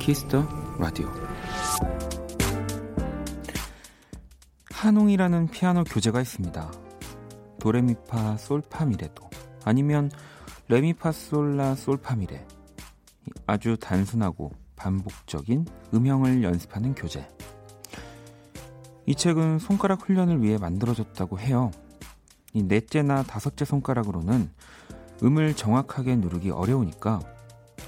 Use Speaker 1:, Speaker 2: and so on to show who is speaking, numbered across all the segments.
Speaker 1: Kiss the Radio 하농이라는 피아노 교재가 있습니다. 도레미파 솔파미레도 아니면 레미파 솔라 솔파미레 아주 단순하고 반복적인 음형을 연습하는 교재 이 책은 손가락 훈련을 위해 만들어졌다고 해요. 이 넷째나 다섯째 손가락으로는 음을 정확하게 누르기 어려우니까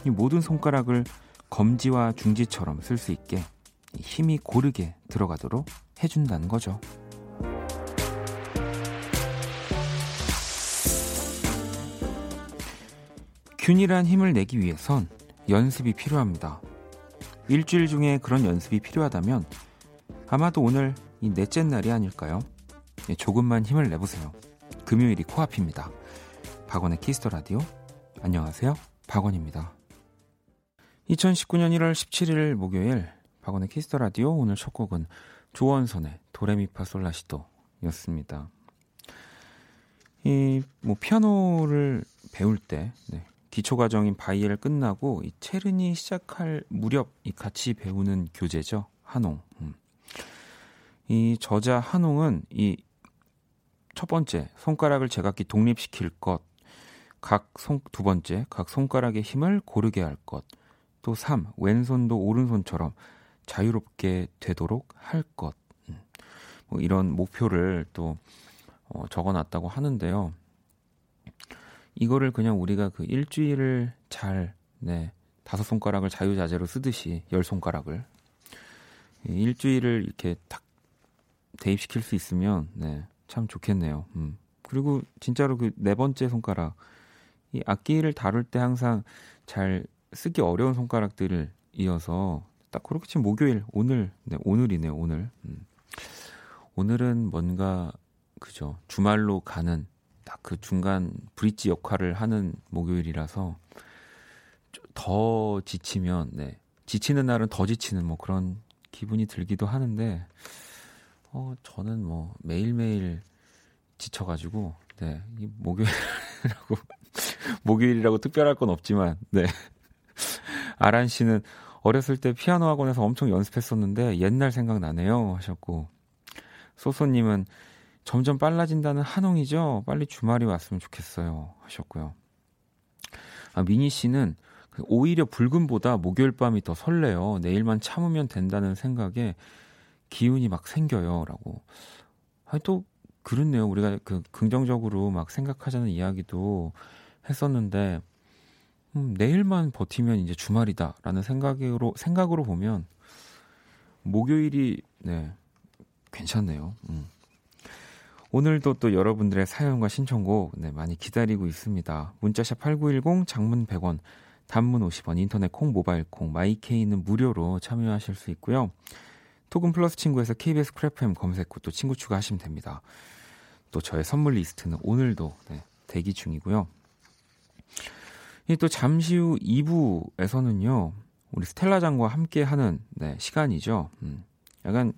Speaker 1: 이 모든 손가락을 검지와 중지처럼 쓸 수 있게 힘이 고르게 들어가도록 해준다는 거죠. 균일한 힘을 내기 위해선 연습이 필요합니다. 일주일 중에 그런 연습이 필요하다면 아마도 오늘 이 넷째 날이 아닐까요? 예, 조금만 힘을 내보세요. 금요일이 코앞입니다. 박원의 Kiss the Radio. 안녕하세요. 박원입니다. 2019년 1월 17일 목요일 박원의 Kiss the Radio 오늘 첫 곡은 조원선의 도레미파 솔라시도였습니다. 이 뭐 피아노를 배울 때 네, 기초 과정인 바이엘을 끝나고 이 체르니 시작할 무렵 이 같이 배우는 교재죠 하농. 음. 이 저자 한홍은 이 첫 번째 손가락을 제각기 독립시킬 것, 각 손 두 번째 각 손가락의 힘을 고르게 할 것, 또 3. 왼손도 오른손처럼 자유롭게 되도록 할 것. 음. 뭐 이런 목표를 또 어, 적어 놨다고 하는데요. 이거를 그냥 우리가 그 일주일을 잘, 네, 다섯 손가락을 자유자재로 쓰듯이 열 손가락을 일주일을 이렇게 딱 대입시킬 수 있으면, 네, 참 좋겠네요. 음. 그리고 진짜로 그 네 번째 손가락, 이 악기를 다룰 때 항상 잘 쓰기 어려운 손가락들을 이어서 딱 그렇게 치면 목요일 오늘 네, 오늘이네요 오늘. 음. 오늘은 뭔가 그죠. 주말로 가는 딱 그 중간 브릿지 역할을 하는 목요일이라서 더 지치면 네 지치는 날은 더 지치는 뭐 그런 기분이 들기도 하는데 어 저는 뭐 매일매일 지쳐가지고 네이 목요일이라고 목요일이라고 특별할 건 없지만 네 아란 씨는 어렸을 때 피아노 학원에서 엄청 연습했었는데 옛날 생각나네요 하셨고 소소님은 점점 빨라진다는 한홍이죠. 빨리 주말이 왔으면 좋겠어요 하셨고요. 아, 미니 씨는 그 오히려 붉은보다 목요일 밤이 더 설레요. 내일만 참으면 된다는 생각에 기운이 막 생겨요라고. 아, 또 그렇네요. 우리가 그 긍정적으로 막 생각하자는 이야기도 했었는데 음, 내일만 버티면 이제 주말이다라는 생각으로 생각으로 보면 목요일이 네 괜찮네요. 음. 오늘도 또 여러분들의 사연과 신청곡 네, 많이 기다리고 있습니다. 문자샵 8910 장문 100원, 단문 50원, 인터넷 콩, 모바일 콩, my K는 무료로 참여하실 수 있고요. 톡은 플러스 친구에서 KBS Cool FM 검색 후 또 친구 추가하시면 됩니다. 또 저의 선물 리스트는 오늘도 네, 대기 중이고요. 또 잠시 후 2부에서는요, 우리 스텔라장과 함께 하는 네, 시간이죠. 음, 약간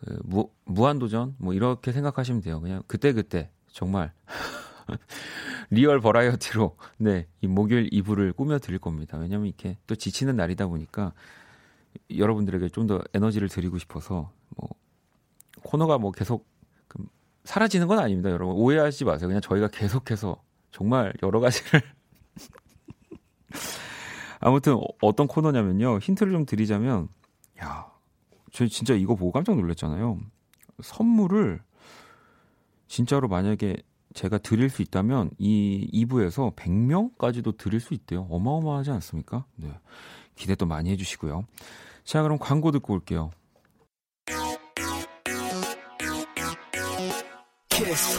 Speaker 1: 그 무, 무한도전 뭐 이렇게 생각하시면 돼요. 그냥 그때그때 정말 리얼 버라이어티로 네, 이 목요일 2부를 꾸며 드릴 겁니다. 왜냐면 이렇게 또 지치는 날이다 보니까 여러분들에게 좀 더 에너지를 드리고 싶어서 뭐 코너가 뭐 계속 그 사라지는 건 아닙니다. 여러분 오해하지 마세요. 그냥 저희가 계속해서 정말 여러 가지를 아무튼 어떤 코너냐면요. 힌트를 좀 드리자면 야, 저 진짜 이거 보고 깜짝 놀랐잖아요. 선물을 진짜로 만약에 제가 드릴 수 있다면 이 2부에서 100명까지도 드릴 수 있대요. 어마어마하지 않습니까? 네. 기대도 많이 해 주시고요. 자, 그럼 광고 듣고 올게요. 키스.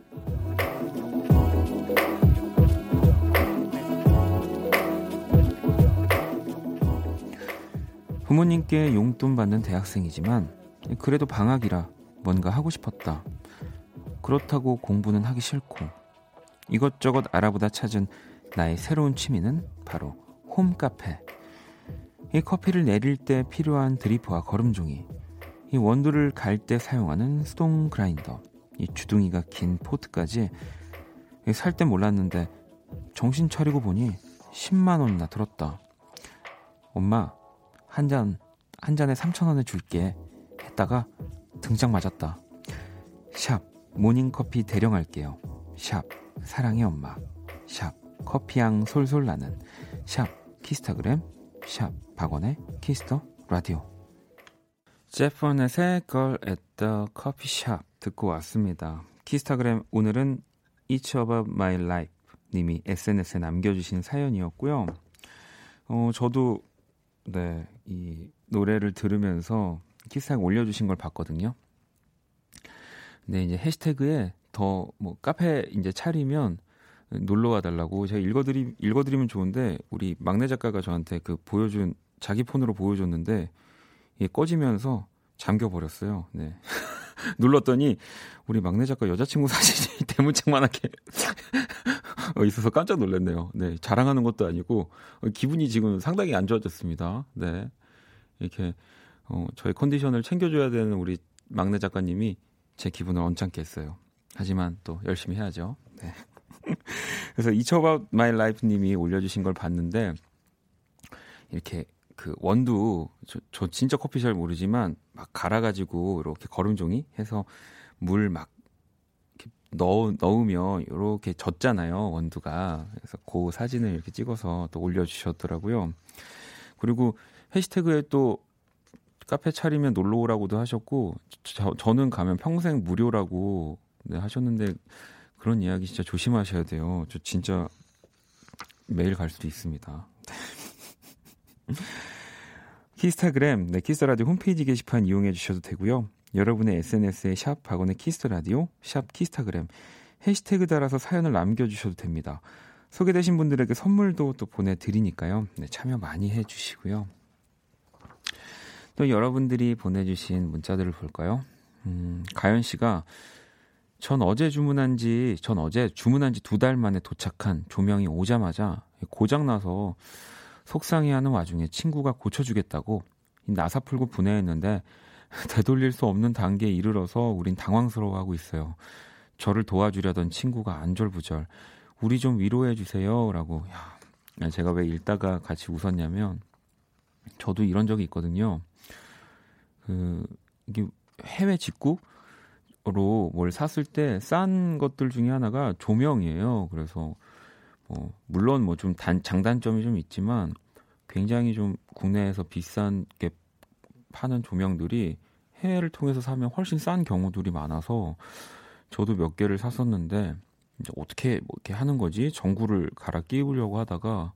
Speaker 1: 부모님께 용돈 받는 대학생이지만 그래도 방학이라 뭔가 하고 싶었다. 그렇다고 공부는 하기 싫고 이것저것 알아보다 찾은 나의 새로운 취미는 바로 홈카페. 이 커피를 내릴 때 필요한 드리퍼와 거름종이, 이 원두를 갈 때 사용하는 수동 그라인더, 이 주둥이가 긴 포트까지 살 때 몰랐는데 정신 차리고 보니 10만 원이나 들었다. 엄마, 한 잔, 한 잔에 3천 원에 줄게. 했다가 등장 맞았다. 샵, 모닝커피 대령할게요. 샵, 사랑의 엄마. 샵, 커피향 솔솔 나는. 샵, 키스타그램. 샵, 박원의 Kiss the Radio. 제퍼넷의 걸 at the 커피샵 듣고 왔습니다. 키스타그램 오늘은 It's About My Life 님이 SNS에 남겨주신 사연이었고요. 어, 저도 네, 이 노래를 들으면서 키스타그램 올려주신 걸 봤거든요. 네, 이제 해시태그에 더 뭐 카페 이제 차리면 놀러 와 달라고 제가 읽어드리 읽어드리면 좋은데 우리 막내 작가가 저한테 그 보여준 자기 폰으로 보여줬는데 이게 꺼지면서 잠겨 버렸어요. 네. 눌렀더니 우리 막내 작가 여자친구 사진이 대문짝만하게 있어서 깜짝 놀랐네요. 네, 자랑하는 것도 아니고 기분이 지금 상당히 안 좋아졌습니다. 네, 이렇게 어, 저희 컨디션을 챙겨줘야 되는 우리 막내 작가님이 제 기분을 언짢게 했어요. 하지만 또 열심히 해야죠. 네. 그래서 이처 about my life 님이 올려주신 걸 봤는데 이렇게 그 원두 저, 저 진짜 커피 잘 모르지만 막 갈아가지고 이렇게 거름종이 해서 물 막 넣, 넣으면 이렇게 젖잖아요 원두가. 그래서 그 사진을 이렇게 찍어서 또 올려주셨더라고요. 그리고 해시태그에 또 카페 차리면 놀러 오라고도 하셨고 저, 저는 가면 평생 무료라고 네, 하셨는데 그런 이야기 진짜 조심하셔야 돼요. 저 진짜 매일 갈 수도 있습니다. 키스타그램, 네, 키스라디오 홈페이지 게시판 이용해 주셔도 되고요. 여러분의 SNS에 샵 박원의 Kiss the Radio, 샵 키스타그램, 해시태그 달아서 사연을 남겨주셔도 됩니다. 소개되신 분들에게 선물도 또 보내드리니까요. 네, 참여 많이 해주시고요. 또 여러분들이 보내주신 문자들을 볼까요? 음, 가연 씨가 전 어제 주문한 지, 전 어제 주문한 지 두 달 만에 도착한 조명이 오자마자 고장나서 속상해하는 와중에 친구가 고쳐주겠다고 나사 풀고 분해했는데 되돌릴 수 없는 단계에 이르러서 우린 당황스러워하고 있어요. 저를 도와주려던 친구가 안절부절 우리 좀 위로해 주세요라고 야, 제가 왜 읽다가 같이 웃었냐면 저도 이런 적이 있거든요. 그 이게 해외 직구로 뭘 샀을 때 싼 것들 중에 하나가 조명이에요. 그래서 뭐 물론 뭐 좀 장단점이 좀 있지만 굉장히 좀 국내에서 비싼 게 파는 조명들이 해외를 통해서 사면 훨씬 싼 경우들이 많아서 저도 몇 개를 샀었는데 어떻게 뭐 이렇게 하는 거지 전구를 갈아 끼우려고 하다가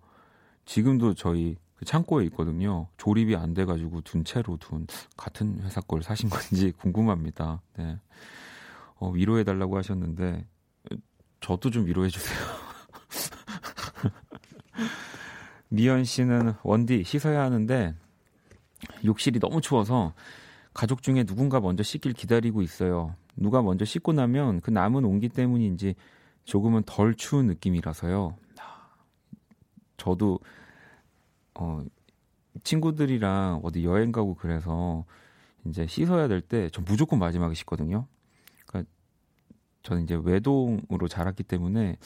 Speaker 1: 지금도 저희 그 창고에 있거든요. 조립이 안 돼가지고 둔 채로 둔 같은 회사 걸 사신 건지 궁금합니다. 네. 어, 위로해 달라고 하셨는데 저도 좀 위로해 주세요. 미연 씨는 원디 씻어야 하는데 욕실이 너무 추워서 가족 중에 누군가 먼저 씻길 기다리고 있어요. 누가 먼저 씻고 나면 그 남은 온기 때문인지 조금은 덜 추운 느낌이라서요. 저도 어 친구들이랑 어디 여행 가고 그래서 이제 씻어야 될 때 전 무조건 마지막에 씻거든요. 그러니까 저는 이제 외동으로 자랐기 때문에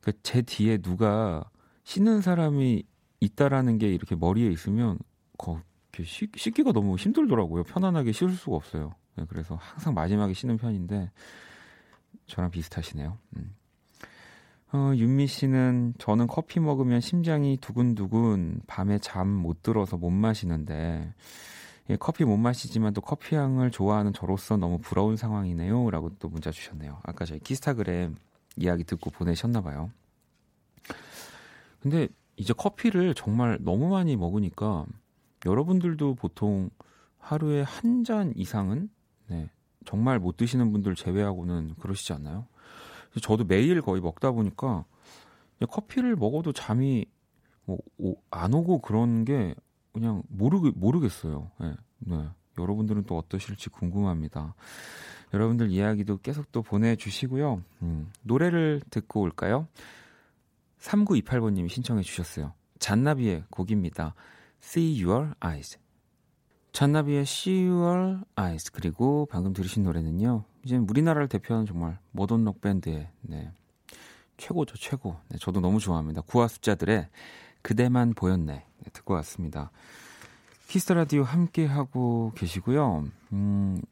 Speaker 1: 그러니까 제 뒤에 누가 씻는 사람이 있다라는 게 이렇게 머리에 있으면 거, 씻, 씻기가 너무 힘들더라고요. 편안하게 씻을 수가 없어요. 네, 그래서 항상 마지막에 씻는 편인데 저랑 비슷하시네요. 음. 어, 윤미 씨는 저는 커피 먹으면 심장이 두근두근 밤에 잠 못 들어서 못 마시는데 예, 커피 못 마시지만 또 커피 향을 좋아하는 저로서 너무 부러운 상황이네요. 라고 또 문자 주셨네요. 아까 저희 키스타그램 이야기 듣고 보내셨나 봐요. 근데 이제 커피를 정말 너무 많이 먹으니까 여러분들도 보통 하루에 한 잔 이상은 네, 정말 못 드시는 분들 제외하고는 그러시지 않나요? 저도 매일 거의 먹다 보니까 커피를 먹어도 잠이 뭐안 오고 그런 게 그냥 모르 모르겠어요. 네, 네. 여러분들은 또 어떠실지 궁금합니다. 여러분들 이야기도 계속 또 보내주시고요. 음, 노래를 듣고 올까요? 3928번님이 신청해 주셨어요. 잔나비의 곡입니다. See Your Eyes. 잔나비의 See Your Eyes 그리고 방금 들으신 노래는요. 이제 우리나라를 대표하는 정말 모던 록 밴드의 네, 최고죠 최고. 네, 저도 너무 좋아합니다. 구화 숫자들의 그대만 보였네 네, 듣고 왔습니다. 키스 라디오 함께 하고 계시고요. 음,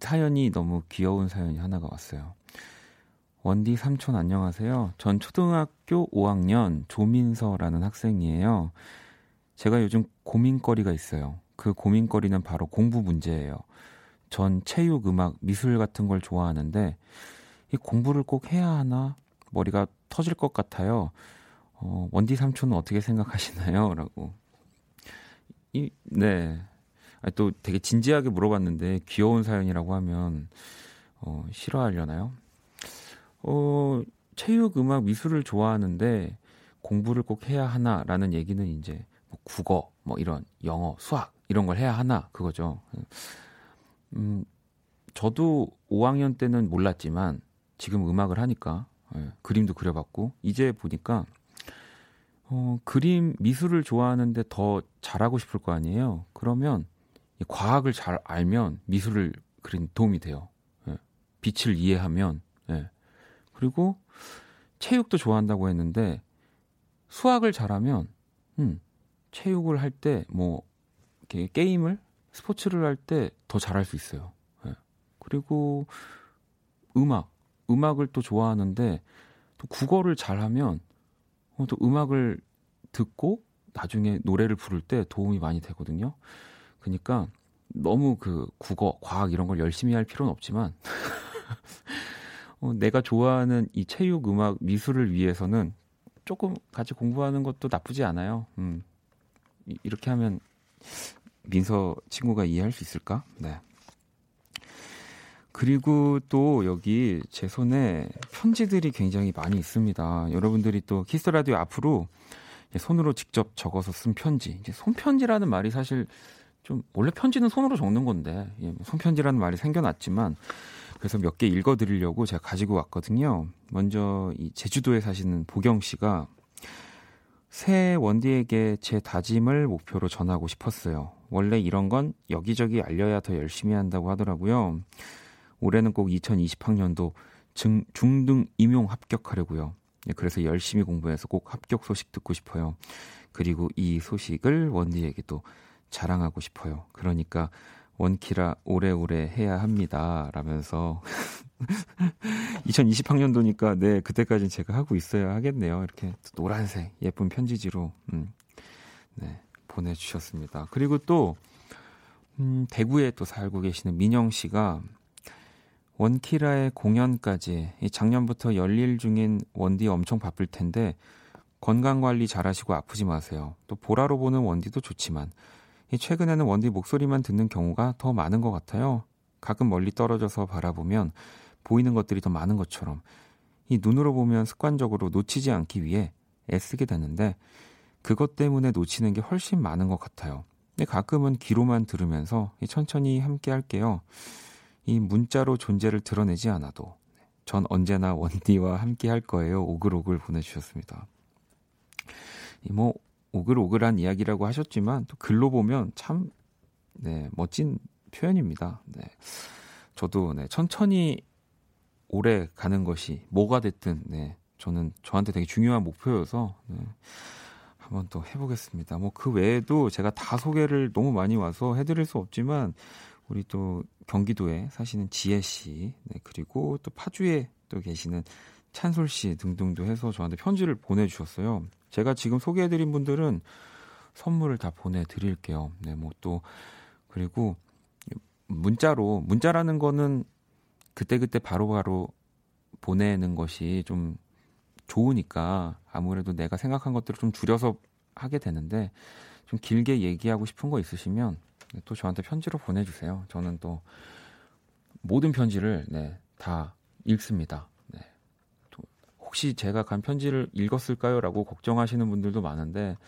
Speaker 1: 사연이 너무 귀여운 사연이 하나가 왔어요. 원디 삼촌 안녕하세요. 전 초등학교 5학년 조민서라는 학생이에요. 제가 요즘 고민거리가 있어요. 그 고민거리는 바로 공부 문제예요. 전 체육, 음악, 미술 같은 걸 좋아하는데 이 공부를 꼭 해야 하나 머리가 터질 것 같아요. 어, 원디 삼촌은 어떻게 생각하시나요? 라고. 이, 네. 아니, 또 되게 진지하게 물어봤는데 귀여운 사연이라고 하면 어, 싫어하려나요? 어, 체육, 음악, 미술을 좋아하는데 공부를 꼭 해야 하나라는 얘기는 이제 뭐 국어, 뭐 이런 영어, 수학 이런 걸 해야 하나 그거죠. 음, 저도 5학년 때는 몰랐지만 지금 음악을 하니까 예, 그림도 그려봤고 이제 보니까 어, 그림 미술을 좋아하는데 더 잘하고 싶을 거 아니에요. 그러면 과학을 잘 알면 미술을 그린 도움이 돼요. 예, 빛을 이해하면 예, 그리고 체육도 좋아한다고 했는데 수학을 잘하면 음, 체육을 할 때뭐 게임을 스포츠를 할 때 더 잘할 수 있어요. 네. 그리고 음악 음악을 또 좋아하는데 또 국어를 잘하면 어, 또 음악을 듣고 나중에 노래를 부를 때 도움이 많이 되거든요. 그러니까 너무 그 국어, 과학 이런 걸 열심히 할 필요는 없지만 어, 내가 좋아하는 이 체육, 음악, 미술을 위해서는 조금 같이 공부하는 것도 나쁘지 않아요. 음. 이렇게 하면 민서 친구가 이해할 수 있을까? 네. 그리고 또 여기 제 손에 편지들이 굉장히 많이 있습니다. 여러분들이 또 키스 라디오 앞으로 손으로 직접 적어서 쓴 편지. 이제 손편지라는 말이 사실 좀 원래 편지는 손으로 적는 건데 예, 손편지라는 말이 생겨났지만 그래서 몇 개 읽어드리려고 제가 가지고 왔거든요. 먼저 이 제주도에 사시는 보경 씨가 새 원디에게 제 다짐을 목표로 전하고 싶었어요. 원래 이런 건 여기저기 알려야 더 열심히 한다고 하더라고요. 올해는 꼭 2020학년도 중, 중등 임용 합격하려고요. 예, 그래서 열심히 공부해서 꼭 합격 소식 듣고 싶어요. 그리고 이 소식을 원디에게도 자랑하고 싶어요. 그러니까 원키라 오래오래 해야 합니다. 라면서 2020학년도니까 네 그때까지는 제가 하고 있어야 하겠네요. 이렇게 노란색 예쁜 편지지로 음, 네 보내주셨습니다. 그리고 또 음, 대구에 또 살고 계시는 민영 씨가 원키라의 공연까지 작년부터 열일 중인 원디 엄청 바쁠 텐데 건강 관리 잘하시고 아프지 마세요. 또 보라로 보는 원디도 좋지만 최근에는 원디 목소리만 듣는 경우가 더 많은 것 같아요. 가끔 멀리 떨어져서 바라보면 보이는 것들이 더 많은 것처럼 이 눈으로 보면 습관적으로 놓치지 않기 위해 애쓰게 되는데 그것 때문에 놓치는 게 훨씬 많은 것 같아요. 근데 가끔은 귀로만 들으면서 천천히 함께 할게요. 이 문자로 존재를 드러내지 않아도 전 언제나 원디와 함께 할 거예요. 오글오글 보내주셨습니다. 이뭐 오글오글한 이야기라고 하셨지만 또 글로 보면 참 네, 멋진 표현입니다. 네. 저도 네, 천천히 오래 가는 것이 뭐가 됐든 네, 저는 저한테 되게 중요한 목표여서 네, 한번 또 해보겠습니다. 뭐 그 외에도 제가 다 소개를 너무 많이 와서 해드릴 수 없지만 우리 또 경기도에 사시는 지혜 씨, 네, 그리고 또 파주에 또 계시는 찬솔 씨 등등도 해서 저한테 편지를 보내주셨어요. 제가 지금 소개해드린 분들은 선물을 다 보내드릴게요. 네, 뭐 또, 그리고 문자로, 문자라는 거는 그때그때 바로바로 보내는 것이 좀 좋으니까 아무래도 내가 생각한 것들을 좀 줄여서 하게 되는데 좀 길게 얘기하고 싶은 거 있으시면 또 저한테 편지로 보내주세요. 저는 또 모든 편지를 네, 다 읽습니다. 혹시 제가 간 편지를 읽었을까요? 라고 걱정하시는 분들도 많은데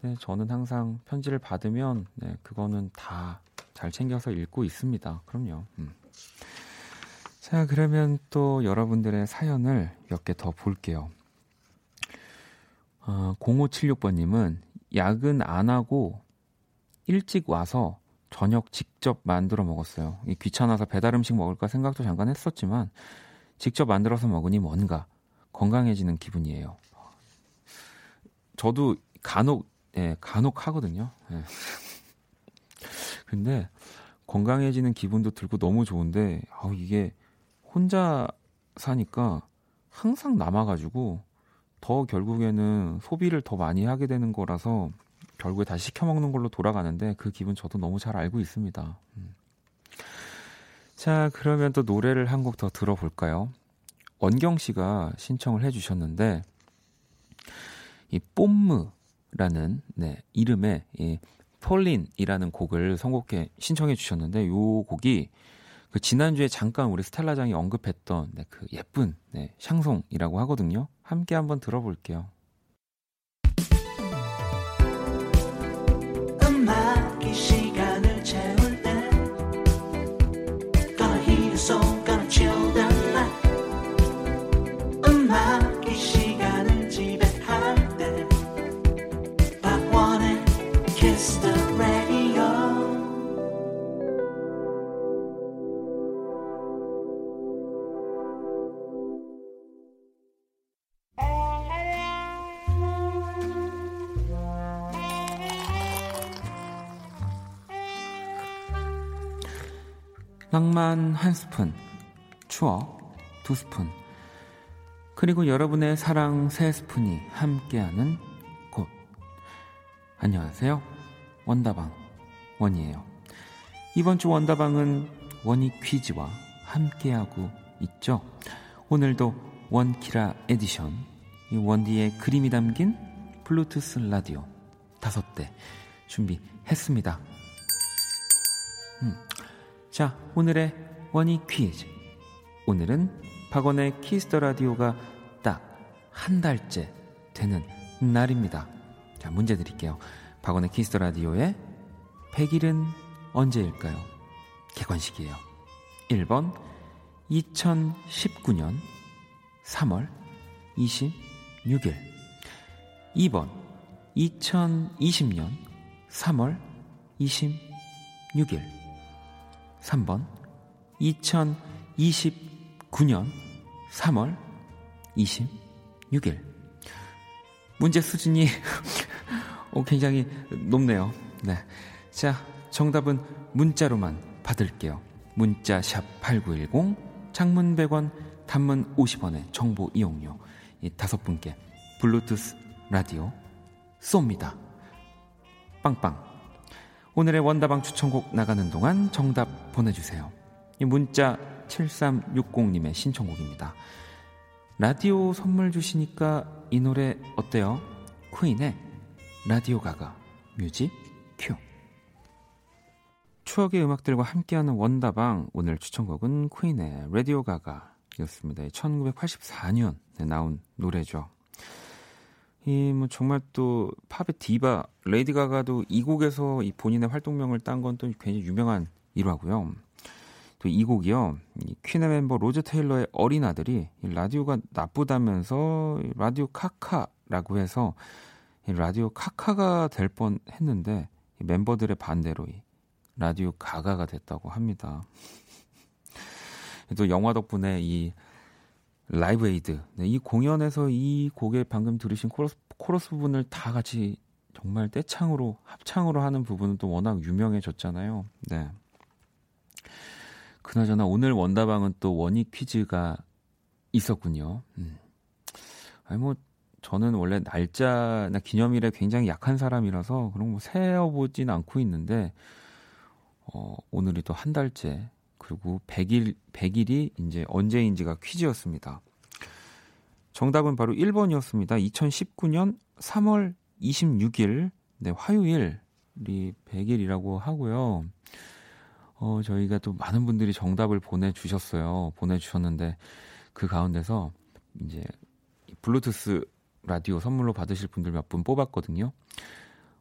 Speaker 1: 네, 저는 항상 편지를 받으면 네, 그거는 다 잘 챙겨서 읽고 있습니다. 그럼요. 음. 자, 그러면 또 여러분들의 사연을 몇 개 더 볼게요. 어, 0576번님은 야근 안 하고 일찍 와서 저녁 직접 만들어 먹었어요. 귀찮아서 배달 음식 먹을까 생각도 잠깐 했었지만 직접 만들어서 먹으니 뭔가 건강해지는 기분이에요. 저도 간혹 예, 간혹 하거든요. 예. 근데 건강해지는 기분도 들고 너무 좋은데 아 이게 혼자 사니까 항상 남아가지고 더 결국에는 소비를 더 많이 하게 되는 거라서 결국에 다시 시켜 먹는 걸로 돌아가는데 그 기분 저도 너무 잘 알고 있습니다. 음. 자, 그러면 또 노래를 한 곡 더 들어볼까요? 원경 씨가 신청을 해주셨는데 이 Pomme라는 네, 이름의 이 Pauline이라는 곡을 선곡해 신청해 주셨는데 이 곡이 그 지난주에 잠깐 우리 스텔라장이 언급했던 네, 그 예쁜 네, 샹송이라고 하거든요. 함께 한번 들어볼게요. 낭만 한 스푼, 추억 두 스푼, 그리고 여러분의 사랑 세 스푼이 함께하는 곳. 안녕하세요. 원다방 원이에요. 이번 주 원다방은 원이 퀴즈와 함께하고 있죠. 오늘도 원키라 에디션, 이 원디의 그림이 담긴 블루투스 라디오 다섯 대 준비했습니다. 음. 자, 오늘의 원이 퀴즈. 오늘은 박원의 Kiss the Radio가 딱 한 달째 되는 날입니다. 자, 문제 드릴게요. 박원의 Kiss the Radio의 100일은 언제일까요? 객관식이에요. 1번 2019년 3월 26일 2번 2020년 3월 26일 3번 2029년 3월 26일 문제 수준이 어, 굉장히 높네요. 네. 자, 정답은 문자로만 받을게요. 문자 샵8910 창문 100원 단문 50원의 정보 이용료 이 다섯 분께 블루투스 라디오 쏩니다. 빵빵 오늘의 원다방 추천곡 나가는 동안 정답 보내주세요. 이 문자 7360님의 신청곡입니다. 라디오 선물 주시니까 이 노래 어때요? 퀸의 Radio Ga Ga 뮤직 큐. 추억의 음악들과 함께하는 원다방 오늘 추천곡은 퀸의 Radio Ga Ga였습니다. 1984년에 나온 노래죠. 이 뭐 정말 또 팝의 디바 레이디 가가도 이 곡에서 이 본인의 활동명을 딴 건 또 굉장히 유명한 일화고요. 또 이 곡이요. 이 퀸의 멤버 로저 테일러의 어린 아들이 라디오가 나쁘다면서 Radio Ca Ca라고 해서 Radio Ca Ca가 될 뻔 했는데 멤버들의 반대로 Radio Ga Ga가 됐다고 합니다. 또 영화 덕분에 이 Live Aid. 네, 이 공연에서 이 곡에 방금 들으신 코러스, 코러스 부분을 다 같이 정말 떼창으로, 합창으로 하는 부분은 또 워낙 유명해졌잖아요. 네. 그나저나 오늘 원다방은 또 원익 퀴즈가 있었군요. 음. 아니, 뭐, 저는 원래 날짜나 기념일에 굉장히 약한 사람이라서 그런 거 세어보진 않고 있는데, 어, 오늘이 또 한 달째 그리고 100일, 100일이 이제 언제인지가 퀴즈였습니다. 정답은 바로 1번이었습니다. 2019년 3월 26일, 네, 화요일이 100일이라고 하고요. 어, 저희가 또 많은 분들이 정답을 보내 주셨어요. 보내 주셨는데, 그 가운데서 이제 블루투스 라디오 선물로 받으실 분들 몇 분 뽑았거든요.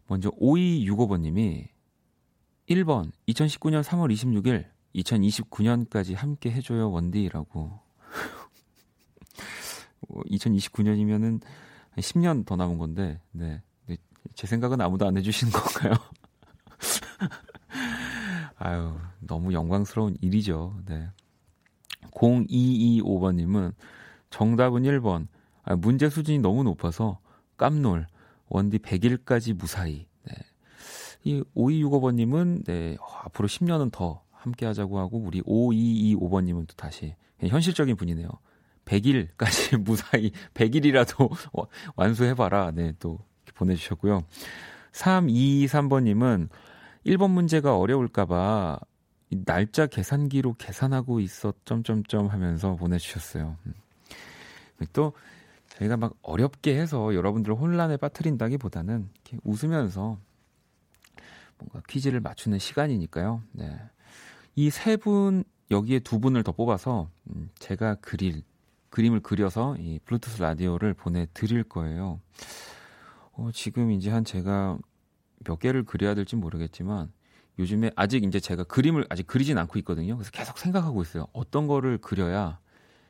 Speaker 1: 먼저 5265번님이 1번 2019년 3월 26일 2029년까지 함께 해줘요 원디라고 2029년이면은 10년 더 남은 건데 네. 제 생각은 아무도 안 해주시는 건가요? 아유 너무 영광스러운 일이죠. 네. 0225번님은 정답은 1번. 아, 문제 수준이 너무 높아서 깜놀. 원디 100일까지 무사히. 네. 이 5265번님은 네, 어, 앞으로 10년은 더 함께 하자고 하고 우리 5225번님은 또 다시 현실적인 분이네요. 100일까지 무사히 100일이라도 완수해봐라. 네, 또 보내주셨고요. 3223번님은 1번 문제가 어려울까봐 날짜 계산기로 계산하고 있어 점점점 하면서 보내주셨어요. 음. 또 저희가 막 어렵게 해서 여러분들을 혼란에 빠뜨린다기보다는 이렇게 웃으면서 뭔가 퀴즈를 맞추는 시간이니까요. 네. 이 세 분 여기에 두 분을 더 뽑아서 음, 제가 그릴 그림을 그려서 이 블루투스 라디오를 보내드릴 거예요. 어, 지금 이제 한 제가 몇 개를 그려야 될지 모르겠지만 요즘에 아직 이제 제가 그림을 아직 그리진 않고 있거든요. 그래서 계속 생각하고 있어요. 어떤 거를 그려야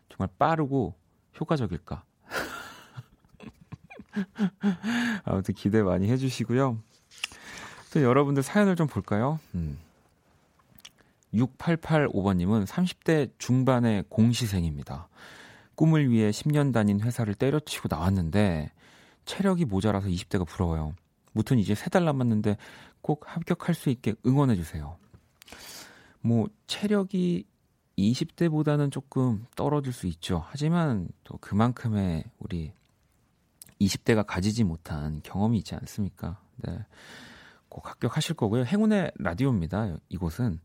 Speaker 1: 정말 빠르고 효과적일까? 아무튼 기대 많이 해주시고요. 또 여러분들 사연을 좀 볼까요? 음. 6885번님은 30대 중반의 공시생입니다. 꿈을 위해 10년 다닌 회사를 때려치고 나왔는데 체력이 모자라서 20대가 부러워요. 무튼 이제 세 달 남았는데 꼭 합격할 수 있게 응원해 주세요. 뭐 체력이 20대보다는 조금 떨어질 수 있죠. 하지만 또 그만큼의 우리 20대가 가지지 못한 경험이 있지 않습니까? 네. 꼭 합격하실 거고요. 행운의 라디오입니다. 이곳은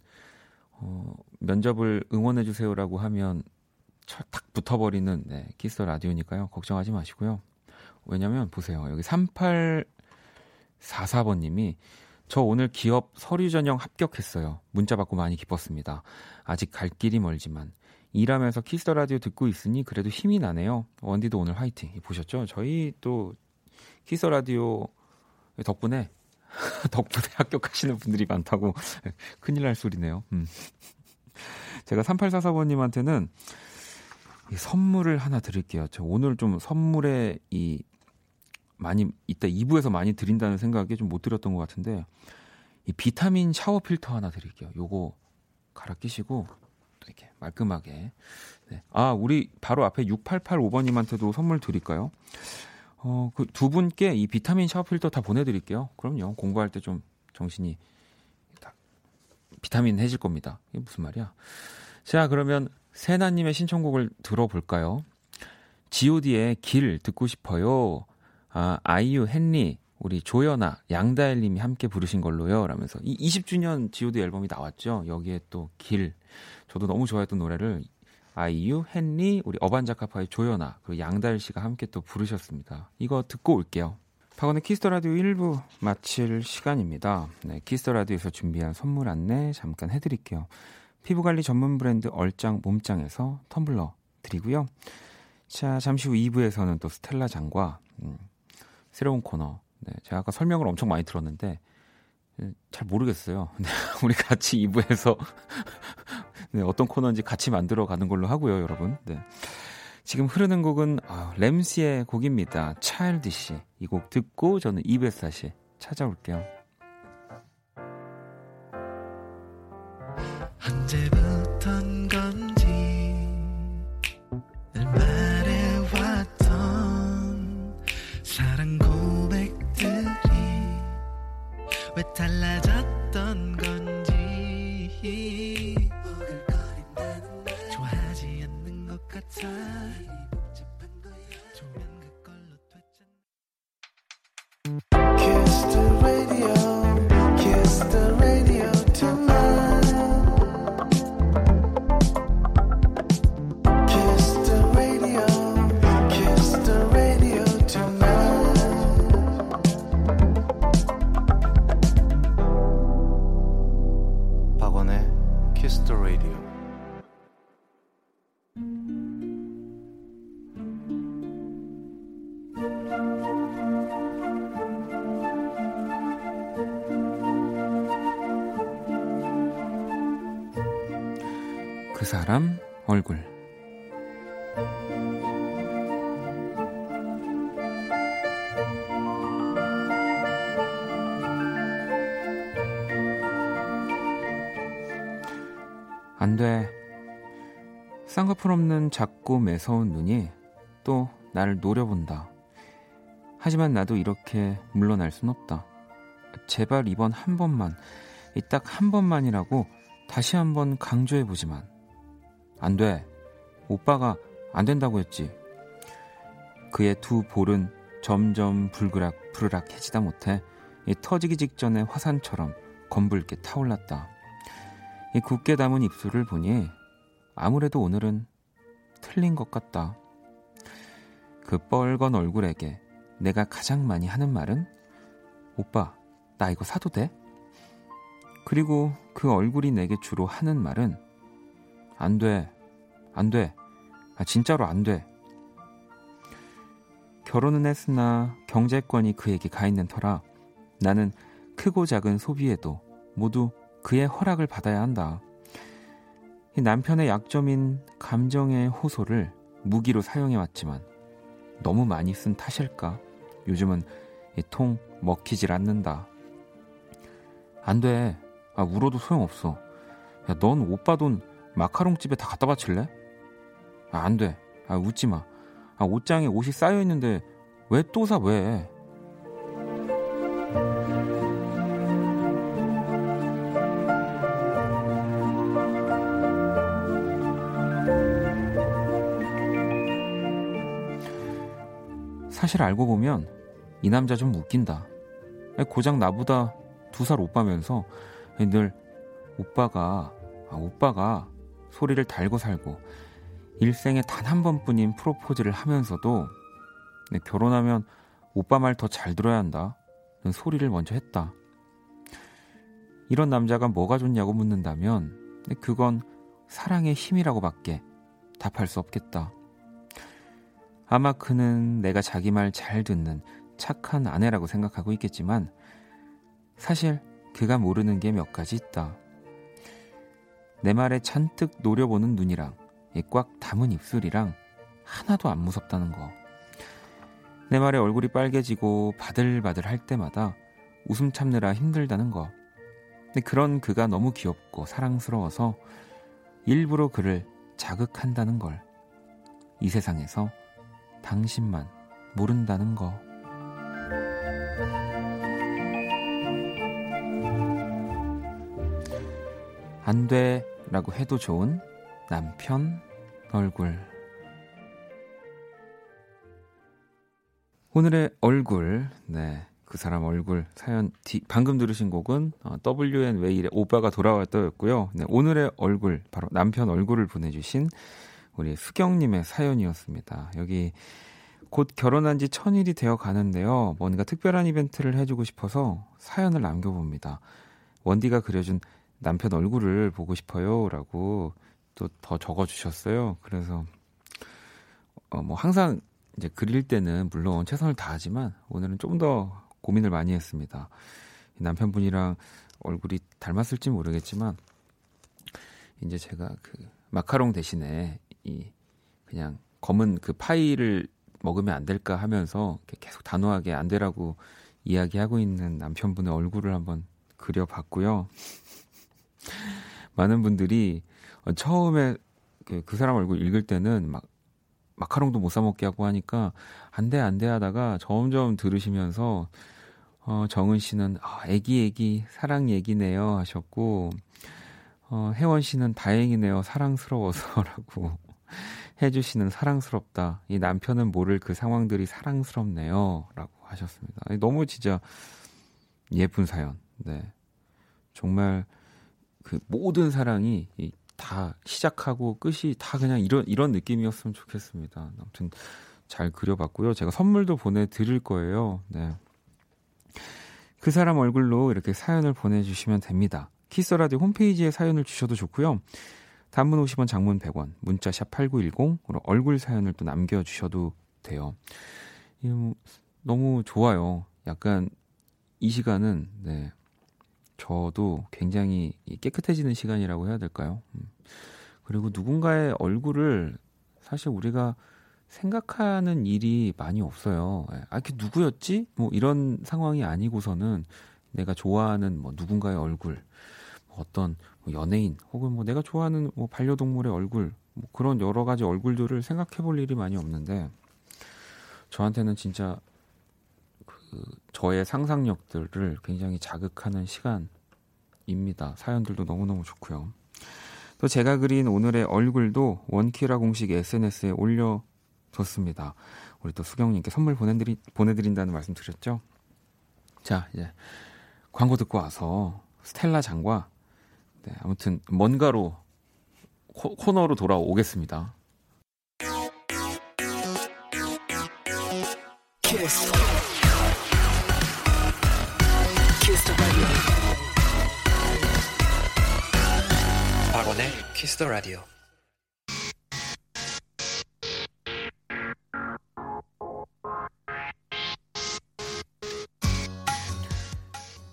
Speaker 1: 어, 면접을 응원해 주세요라고 하면 탁 붙어버리는 네, 키스 라디오니까요. 걱정하지 마시고요. 왜냐면 보세요. 여기 3844번 님이 저 오늘 기업 서류 전형 합격했어요. 문자 받고 많이 기뻤습니다. 아직 갈 길이 멀지만 일하면서 Kiss Radio 듣고 있으니 그래도 힘이 나네요. 원디도 오늘 화이팅. 보셨죠? 저희 또 Kiss Radio 덕분에 덕분에 합격하시는 분들이 많다고 큰일 날 소리네요. 음. 제가 3844번님한테는 선물을 하나 드릴게요. 저 오늘 좀 선물에 이 많이 이따 2부에서 많이 드린다는 생각에 좀 못 드렸던 것 같은데 이 비타민 샤워 필터 하나 드릴게요. 요거 갈아 끼시고 이렇게 말끔하게. 네. 아, 우리 바로 앞에 6885번님한테도 선물 드릴까요? 어, 그 두 분께 이 비타민 샤워 필터 다 보내드릴게요. 그럼요. 공부할 때 좀 정신이 다 비타민 해질 겁니다. 이게 무슨 말이야? 자, 그러면 세나님의 신청곡을 들어볼까요? god의 길 듣고 싶어요. 아, 아이유, 헨리, 우리 조현아, 양다일 님이 함께 부르신 걸로요. 라면서 이 20주년 god 앨범이 나왔죠. 여기에 또 길. 저도 너무 좋아했던 노래를 아이유, 헨리, 우리 어반자카파의 조현아, 그리고 양다일 씨가 함께 또 부르셨습니다. 이거 듣고 올게요. 박원의 Kiss the Radio 1부 마칠 시간입니다. 네, Kiss the Radio에서 준비한 선물 안내 잠깐 해드릴게요. 피부관리 전문 브랜드 얼짱 몸짱에서 텀블러 드리고요. 자, 잠시 후 2부에서는 또 스텔라 장과 음, 새로운 코너. 네, 제가 아까 설명을 엄청 많이 들었는데 음, 잘 모르겠어요. 네, 우리 같이 2부에서 네, 어떤 코너인지 같이 만들어 가는 걸로 하고요, 여러분. 네. 지금 흐르는 곡은 아, 램시의 곡입니다. 차일드시. 이 곡 듣고 저는 2부에서 다시 찾아올게요. 안 돼. 쌍꺼풀 없는 작고 매서운 눈이 또 나를 노려본다. 하지만 나도 이렇게 물러날 순 없다. 제발 이번 한 번만, 딱 한 번만이라고 다시 한번 강조해보지만. 안 돼. 오빠가 안 된다고 했지. 그의 두 볼은 점점 불그락 푸르락 해지다 못해 이 터지기 직전에 화산처럼 검붉게 타올랐다. 이 굳게 담은 입술을 보니 아무래도 오늘은 틀린 것 같다. 그 뻘건 얼굴에게 내가 가장 많이 하는 말은 오빠, 나 이거 사도 돼? 그리고 그 얼굴이 내게 주로 하는 말은 안 돼, 안 돼, 아, 진짜로 안 돼. 결혼은 했으나 경제권이 그에게 가 있는 터라 나는 크고 작은 소비에도 모두 그의 허락을 받아야 한다. 이 남편의 약점인 감정의 호소를 무기로 사용해 왔지만 너무 많이 쓴 탓일까? 요즘은 이통 먹히질 않는다. 안 돼. 아, 울어도 소용없어. 야, 넌 오빠 돈 마카롱 집에 다 갖다 바칠래? 아, 안 돼. 아, 웃지 마. 아, 옷장에 옷이 쌓여 있는데 왜 또 사, 왜? 사실 알고 보면 이 남자 좀 웃긴다. 고작 나보다 두 살 오빠면서 늘 오빠가 아, 오빠가 소리를 달고 살고 일생에 단 한 번뿐인 프로포즈를 하면서도 결혼하면 오빠 말 더 잘 들어야 한다. 소리를 먼저 했다. 이런 남자가 뭐가 좋냐고 묻는다면 그건 사랑의 힘이라고밖에 답할 수 없겠다. 아마 그는 내가 자기 말 잘 듣는 착한 아내라고 생각하고 있겠지만 사실 그가 모르는 게 몇 가지 있다. 내 말에 잔뜩 노려보는 눈이랑 꽉 담은 입술이랑 하나도 안 무섭다는 거. 내 말에 얼굴이 빨개지고 바들바들 할 때마다 웃음 참느라 힘들다는 거. 근데 그런 그가 너무 귀엽고 사랑스러워서 일부러 그를 자극한다는 걸. 이 세상에서 당신만 모른다는 거. 안 돼 라고 해도 좋은 남편 얼굴. 오늘의 얼굴, 네. 그 사람 얼굴 사연 D, 방금 들으신 곡은 어, WN 웨일의 오빠가 돌아왔다였고요. 네, 오늘의 얼굴 바로 남편 얼굴을 보내주신 우리 수경님의 사연이었습니다. 여기 곧 결혼한 지 천일이 되어 가는데요. 뭔가 특별한 이벤트를 해주고 싶어서 사연을 남겨봅니다. 원디가 그려준 남편 얼굴을 보고 싶어요. 라고 또 더 적어주셨어요. 그래서, 어, 뭐 항상 이제 그릴 때는 물론 최선을 다하지만 오늘은 좀 더 고민을 많이 했습니다. 남편분이랑 얼굴이 닮았을지 모르겠지만 이제 제가 그 마카롱 대신에 이 그냥 검은 그 파이를 먹으면 안 될까 하면서 계속 단호하게 안 되라고 이야기하고 있는 남편분의 얼굴을 한번 그려봤고요. 많은 분들이 처음에 그, 그 사람 얼굴 읽을 때는 막 마카롱도 못 사 먹게 하고 하니까 안 돼, 안 돼 하다가 점점 들으시면서 어, 정은 씨는 아, 애기 애기 사랑 얘기네요 하셨고 어, 혜원 씨는 다행이네요 사랑스러워서라고 해주시는 사랑스럽다. 이 남편은 모를 그 상황들이 사랑스럽네요. 라고 하셨습니다. 너무 진짜 예쁜 사연. 네. 정말 그 모든 사랑이 다 시작하고 끝이 다 그냥 이런, 이런 느낌이었으면 좋겠습니다. 아무튼 잘 그려봤고요. 제가 선물도 보내드릴 거예요. 네. 그 사람 얼굴로 이렇게 사연을 보내주시면 됩니다. 키스라디오 홈페이지에 사연을 주셔도 좋고요. 단문 50원, 장문 100원, 문자 샵 8910으로 얼굴 사연을 또 남겨주셔도 돼요. 뭐 너무 좋아요. 약간 이 시간은, 네. 저도 굉장히 깨끗해지는 시간이라고 해야 될까요? 음. 그리고 누군가의 얼굴을 사실 우리가 생각하는 일이 많이 없어요. 예. 아, 이게 누구였지? 뭐 이런 상황이 아니고서는 내가 좋아하는 뭐 누군가의 얼굴, 뭐 어떤 뭐 연예인 혹은 뭐 내가 좋아하는 뭐 반려동물의 얼굴, 뭐 그런 여러 가지 얼굴들을 생각해 볼 일이 많이 없는데 저한테는 진짜 그 저의 상상력들을 굉장히 자극하는 시간입니다. 사연들도 너무너무 좋고요. 또 제가 그린 오늘의 얼굴도 원키라 공식 SNS에 올려뒀습니다. 우리 또 수경님께 선물 보내드리, 보내드린다는 말씀 드렸죠? 자, 이제 광고 듣고 와서 스텔라 장과 네, 아무튼 뭔가로 코, 코너로 돌아오겠습니다. 키스. 키스 박원의 키스 더 라디오.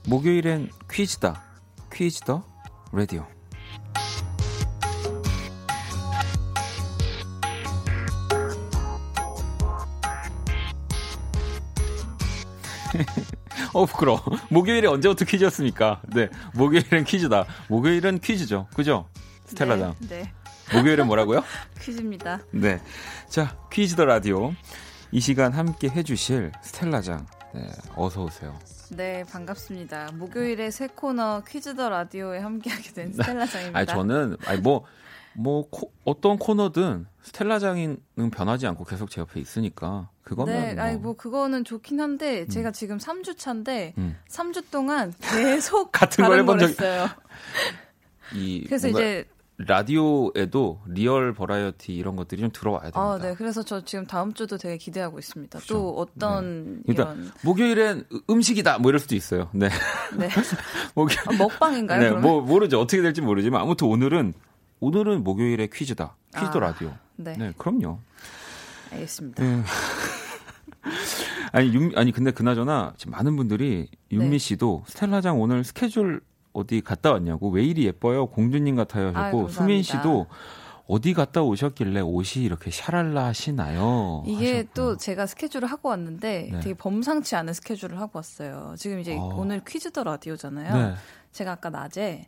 Speaker 1: 목요일엔 퀴즈다. 퀴즈 더 라디오. 어, 부끄러워. 목요일에 언제부터 퀴즈였습니까? 네. 목요일엔 퀴즈다. 목요일은 퀴즈죠. 그죠? 스텔라장. 네. 네. 목요일은 뭐라고요?
Speaker 2: 퀴즈입니다.
Speaker 1: 네. 자, 퀴즈 더 라디오. 이 시간 함께 해주실 스텔라장. 네. 어서 오세요.
Speaker 2: 네, 반갑습니다. 목요일에 새 코너 퀴즈 더 라디오에 함께하게 된 스텔라장입니다.
Speaker 1: 아니, 저는, 아니, 뭐, 뭐 코, 어떤 코너든 스텔라장은 변하지 않고 계속 제 옆에 있으니까 그거면
Speaker 2: 네,
Speaker 1: 뭐.
Speaker 2: 아니 뭐 그거는 좋긴 한데 음. 제가 지금 3주 차인데 음. 3주 동안 계속 같은 걸 해본 적이 있어요. 이 그래서 이제
Speaker 1: 라디오에도 리얼 버라이어티 이런 것들이 좀 들어와야 됩니다. 아,
Speaker 2: 네. 그래서 저 지금 다음 주도 되게 기대하고 있습니다. 그렇죠. 또 어떤
Speaker 1: 네. 그러니까 이런 목요일엔 음식이다 뭐 이럴 수도 있어요. 네. 네.
Speaker 2: 목요 아, 먹방인가요? 네. 그러면?
Speaker 1: 뭐 모르죠. 어떻게 될지 모르지만 아무튼 오늘은 오늘은 목요일에 퀴즈다. 퀴즈도 아, 라디오. 네. 네, 그럼요.
Speaker 2: 알겠습니다. 네.
Speaker 1: 아니, 윤, 아니, 근데 그나저나 지금 많은 분들이 윤미 네. 씨도 스텔라장 오늘 스케줄 어디 갔다 왔냐고 왜 이리 예뻐요? 공주님 같아요. 하고 수민 씨도 어디 갔다 오셨길래 옷이 이렇게 샤랄라 하시나요?
Speaker 2: 이게 하셨고요. 또 제가 스케줄을 하고 왔는데 네. 되게 범상치 않은 스케줄을 하고 왔어요. 지금 이제 어. 오늘 퀴즈 더 라디오잖아요. 네. 제가 아까 낮에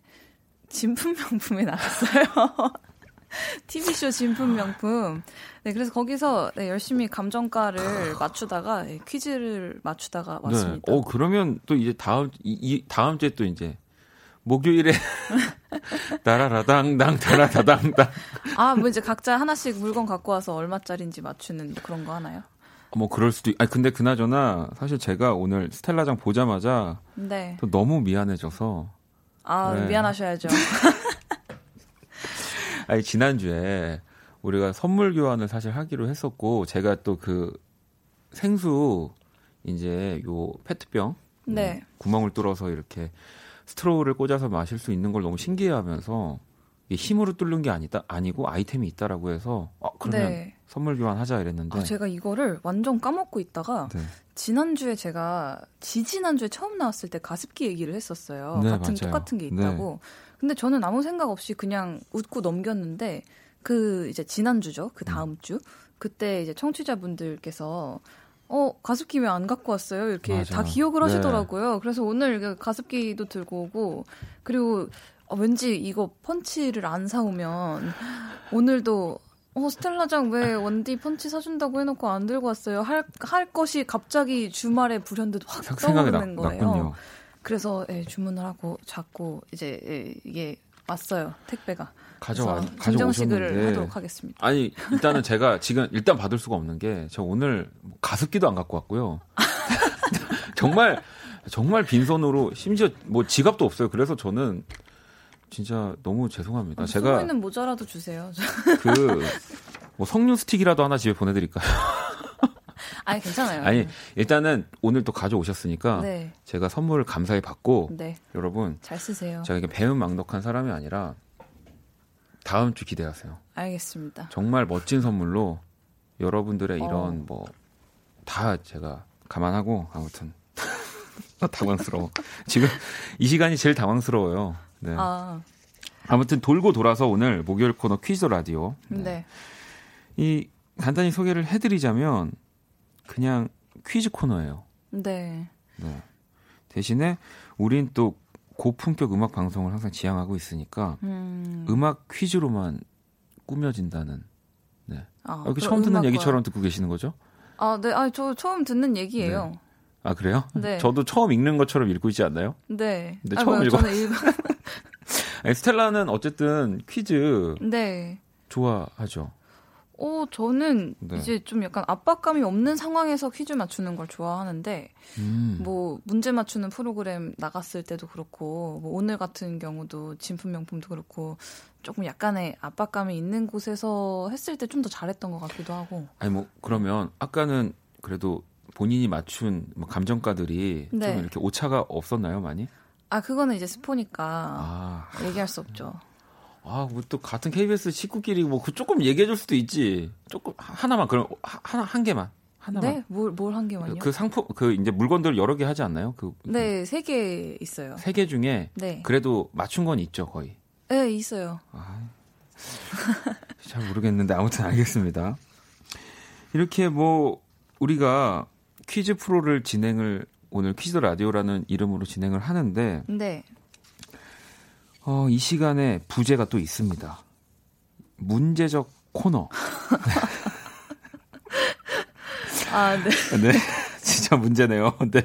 Speaker 2: 진품 명품에 나갔어요. TV쇼 진품 명품. 네, 그래서 거기서 네, 열심히 감정가를 맞추다가 네, 퀴즈를 맞추다가 네. 왔습니다.
Speaker 1: 네. 어, 그러면 또 이제 다음, 이, 이 다음 주에 또 이제 목요일에 따라라당당 따라다당당.
Speaker 2: 아, 뭐 이제 각자 하나씩 물건 갖고 와서 얼마짜리인지 맞추는 그런 거 하나요?
Speaker 1: 뭐 그럴 수도. 있... 아니 근데 그나저나 사실 제가 오늘 스텔라장 보자마자 네. 또 너무 미안해져서.
Speaker 2: 아 네. 미안하셔야죠.
Speaker 1: 아니 지난주에 우리가 선물 교환을 사실 하기로 했었고 제가 또 그 생수 이제 요 페트병 네. 음, 구멍을 뚫어서 이렇게 스트로우를 꽂아서 마실 수 있는 걸 너무 신기해하면서 힘으로 뚫는 게 아니다 아니고 아이템이 있다라고 해서 어, 그러면 네. 선물 교환하자 이랬는데
Speaker 2: 아, 제가 이거를 완전 까먹고 있다가 네. 지난주에 제가 지지난주에 처음 나왔을 때 가습기 얘기를 했었어요. 네, 같은 맞아요. 똑같은 게 있다고. 네. 근데 저는 아무 생각 없이 그냥 웃고 넘겼는데 그 이제 지난주죠. 그 다음 음. 주 그때 이제 청취자분들께서 어 가습기 왜 안 갖고 왔어요? 이렇게 맞아. 다 기억을 네. 하시더라고요. 그래서 오늘 가습기도 들고 오고 그리고 어, 왠지 이거 펀치를 안 사오면 오늘도 어 스텔라장 왜 원디 펀치 사준다고 해놓고 안 들고 왔어요? 할 할 것이 갑자기 주말에 불현듯 확 떠오르는 나, 거예요. 났군요. 그래서 예, 주문을 하고 자꾸 이제 예, 이게 왔어요 택배가.
Speaker 1: 가져와 가져오셨는데
Speaker 2: 하도록 하겠습니다.
Speaker 1: 아니 일단은 제가 지금 일단 받을 수가 없는 게 저 오늘 뭐 가습기도 안 갖고 왔고요. 정말 정말 빈손으로 심지어 뭐 지갑도 없어요. 그래서 저는 진짜 너무 죄송합니다. 제가
Speaker 2: 있는 모자라도 주세요.
Speaker 1: 그 뭐 석류 스틱이라도 하나 집에 보내드릴까요?
Speaker 2: 아니 괜찮아요.
Speaker 1: 아니 일단은 오늘 또 가져오셨으니까 네. 제가 선물을 감사히 받고 네. 여러분
Speaker 2: 잘 쓰세요.
Speaker 1: 제가 이게 배은망덕한 사람이 아니라 다음 주 기대하세요.
Speaker 2: 알겠습니다.
Speaker 1: 정말 멋진 선물로 여러분들의 어. 이런 뭐다 제가 감안하고 아무튼 당황스러워. 지금 이 시간이 제일 당황스러워요. 네. 아. 아무튼 돌고 돌아서 오늘 목요일 코너 퀴즈 라디오. 네. 네. 이 간단히 소개를 해드리자면 그냥 퀴즈 코너예요.
Speaker 2: 네.
Speaker 1: 네. 대신에 우린 또 고품격 음악 방송을 항상 지향하고 있으니까 음. 악 퀴즈로만 꾸며진다는. 네. 아, 여기 처음 듣는. 얘기처럼 듣고 계시는 거죠?
Speaker 2: 아, 네. 아, 저 처음 듣는 얘기예요.
Speaker 1: 네. 아, 그래요?
Speaker 2: 네.
Speaker 1: 저도 처음 읽는 것처럼 읽고 있지 않나요?
Speaker 2: 네.
Speaker 1: 근데 아, 처음 아, 읽어. 읽어... 스텔라는 어쨌든 퀴즈
Speaker 2: 네.
Speaker 1: 좋아하죠.
Speaker 2: 어, 저는 네. 이제 좀 약간 압박감이 없는 상황에서 퀴즈 맞추는 걸 좋아하는데, 음. 뭐, 문제 맞추는 프로그램 나갔을 때도 그렇고, 뭐, 오늘 같은 경우도 진품명품도 그렇고, 조금 약간의 압박감이 있는 곳에서 했을 때 좀 더 잘했던 것 같기도 하고.
Speaker 1: 아니, 뭐, 그러면 아까는 그래도 본인이 맞춘 뭐 감정가들이 네. 좀 이렇게 오차가 없었나요, 많이?
Speaker 2: 아, 그거는 이제 스포니까 아. 얘기할 수 없죠.
Speaker 1: 아, 뭐 또 같은 KBS 식구끼리 뭐 그 조금 얘기해 줄 수도 있지. 조금 하나만 그럼 하나 한 개만. 하나만.
Speaker 2: 네? 뭘 뭘 한 개만요?
Speaker 1: 그 상품 그 이제 물건들 여러 개 하지 않나요? 그
Speaker 2: 네, 세 개 있어요.
Speaker 1: 세 개 중에 네. 그래도 맞춘 건 있죠, 거의.
Speaker 2: 네, 있어요.
Speaker 1: 아, 잘 모르겠는데 아무튼 알겠습니다. 이렇게 뭐 우리가 퀴즈 프로를 진행을 오늘 퀴즈 라디오라는 이름으로 진행을 하는데
Speaker 2: 네.
Speaker 1: 어, 이 시간에 부제가 또 있습니다. 문제적 코너.
Speaker 2: 아, 네.
Speaker 1: 네. 진짜 문제네요. 네.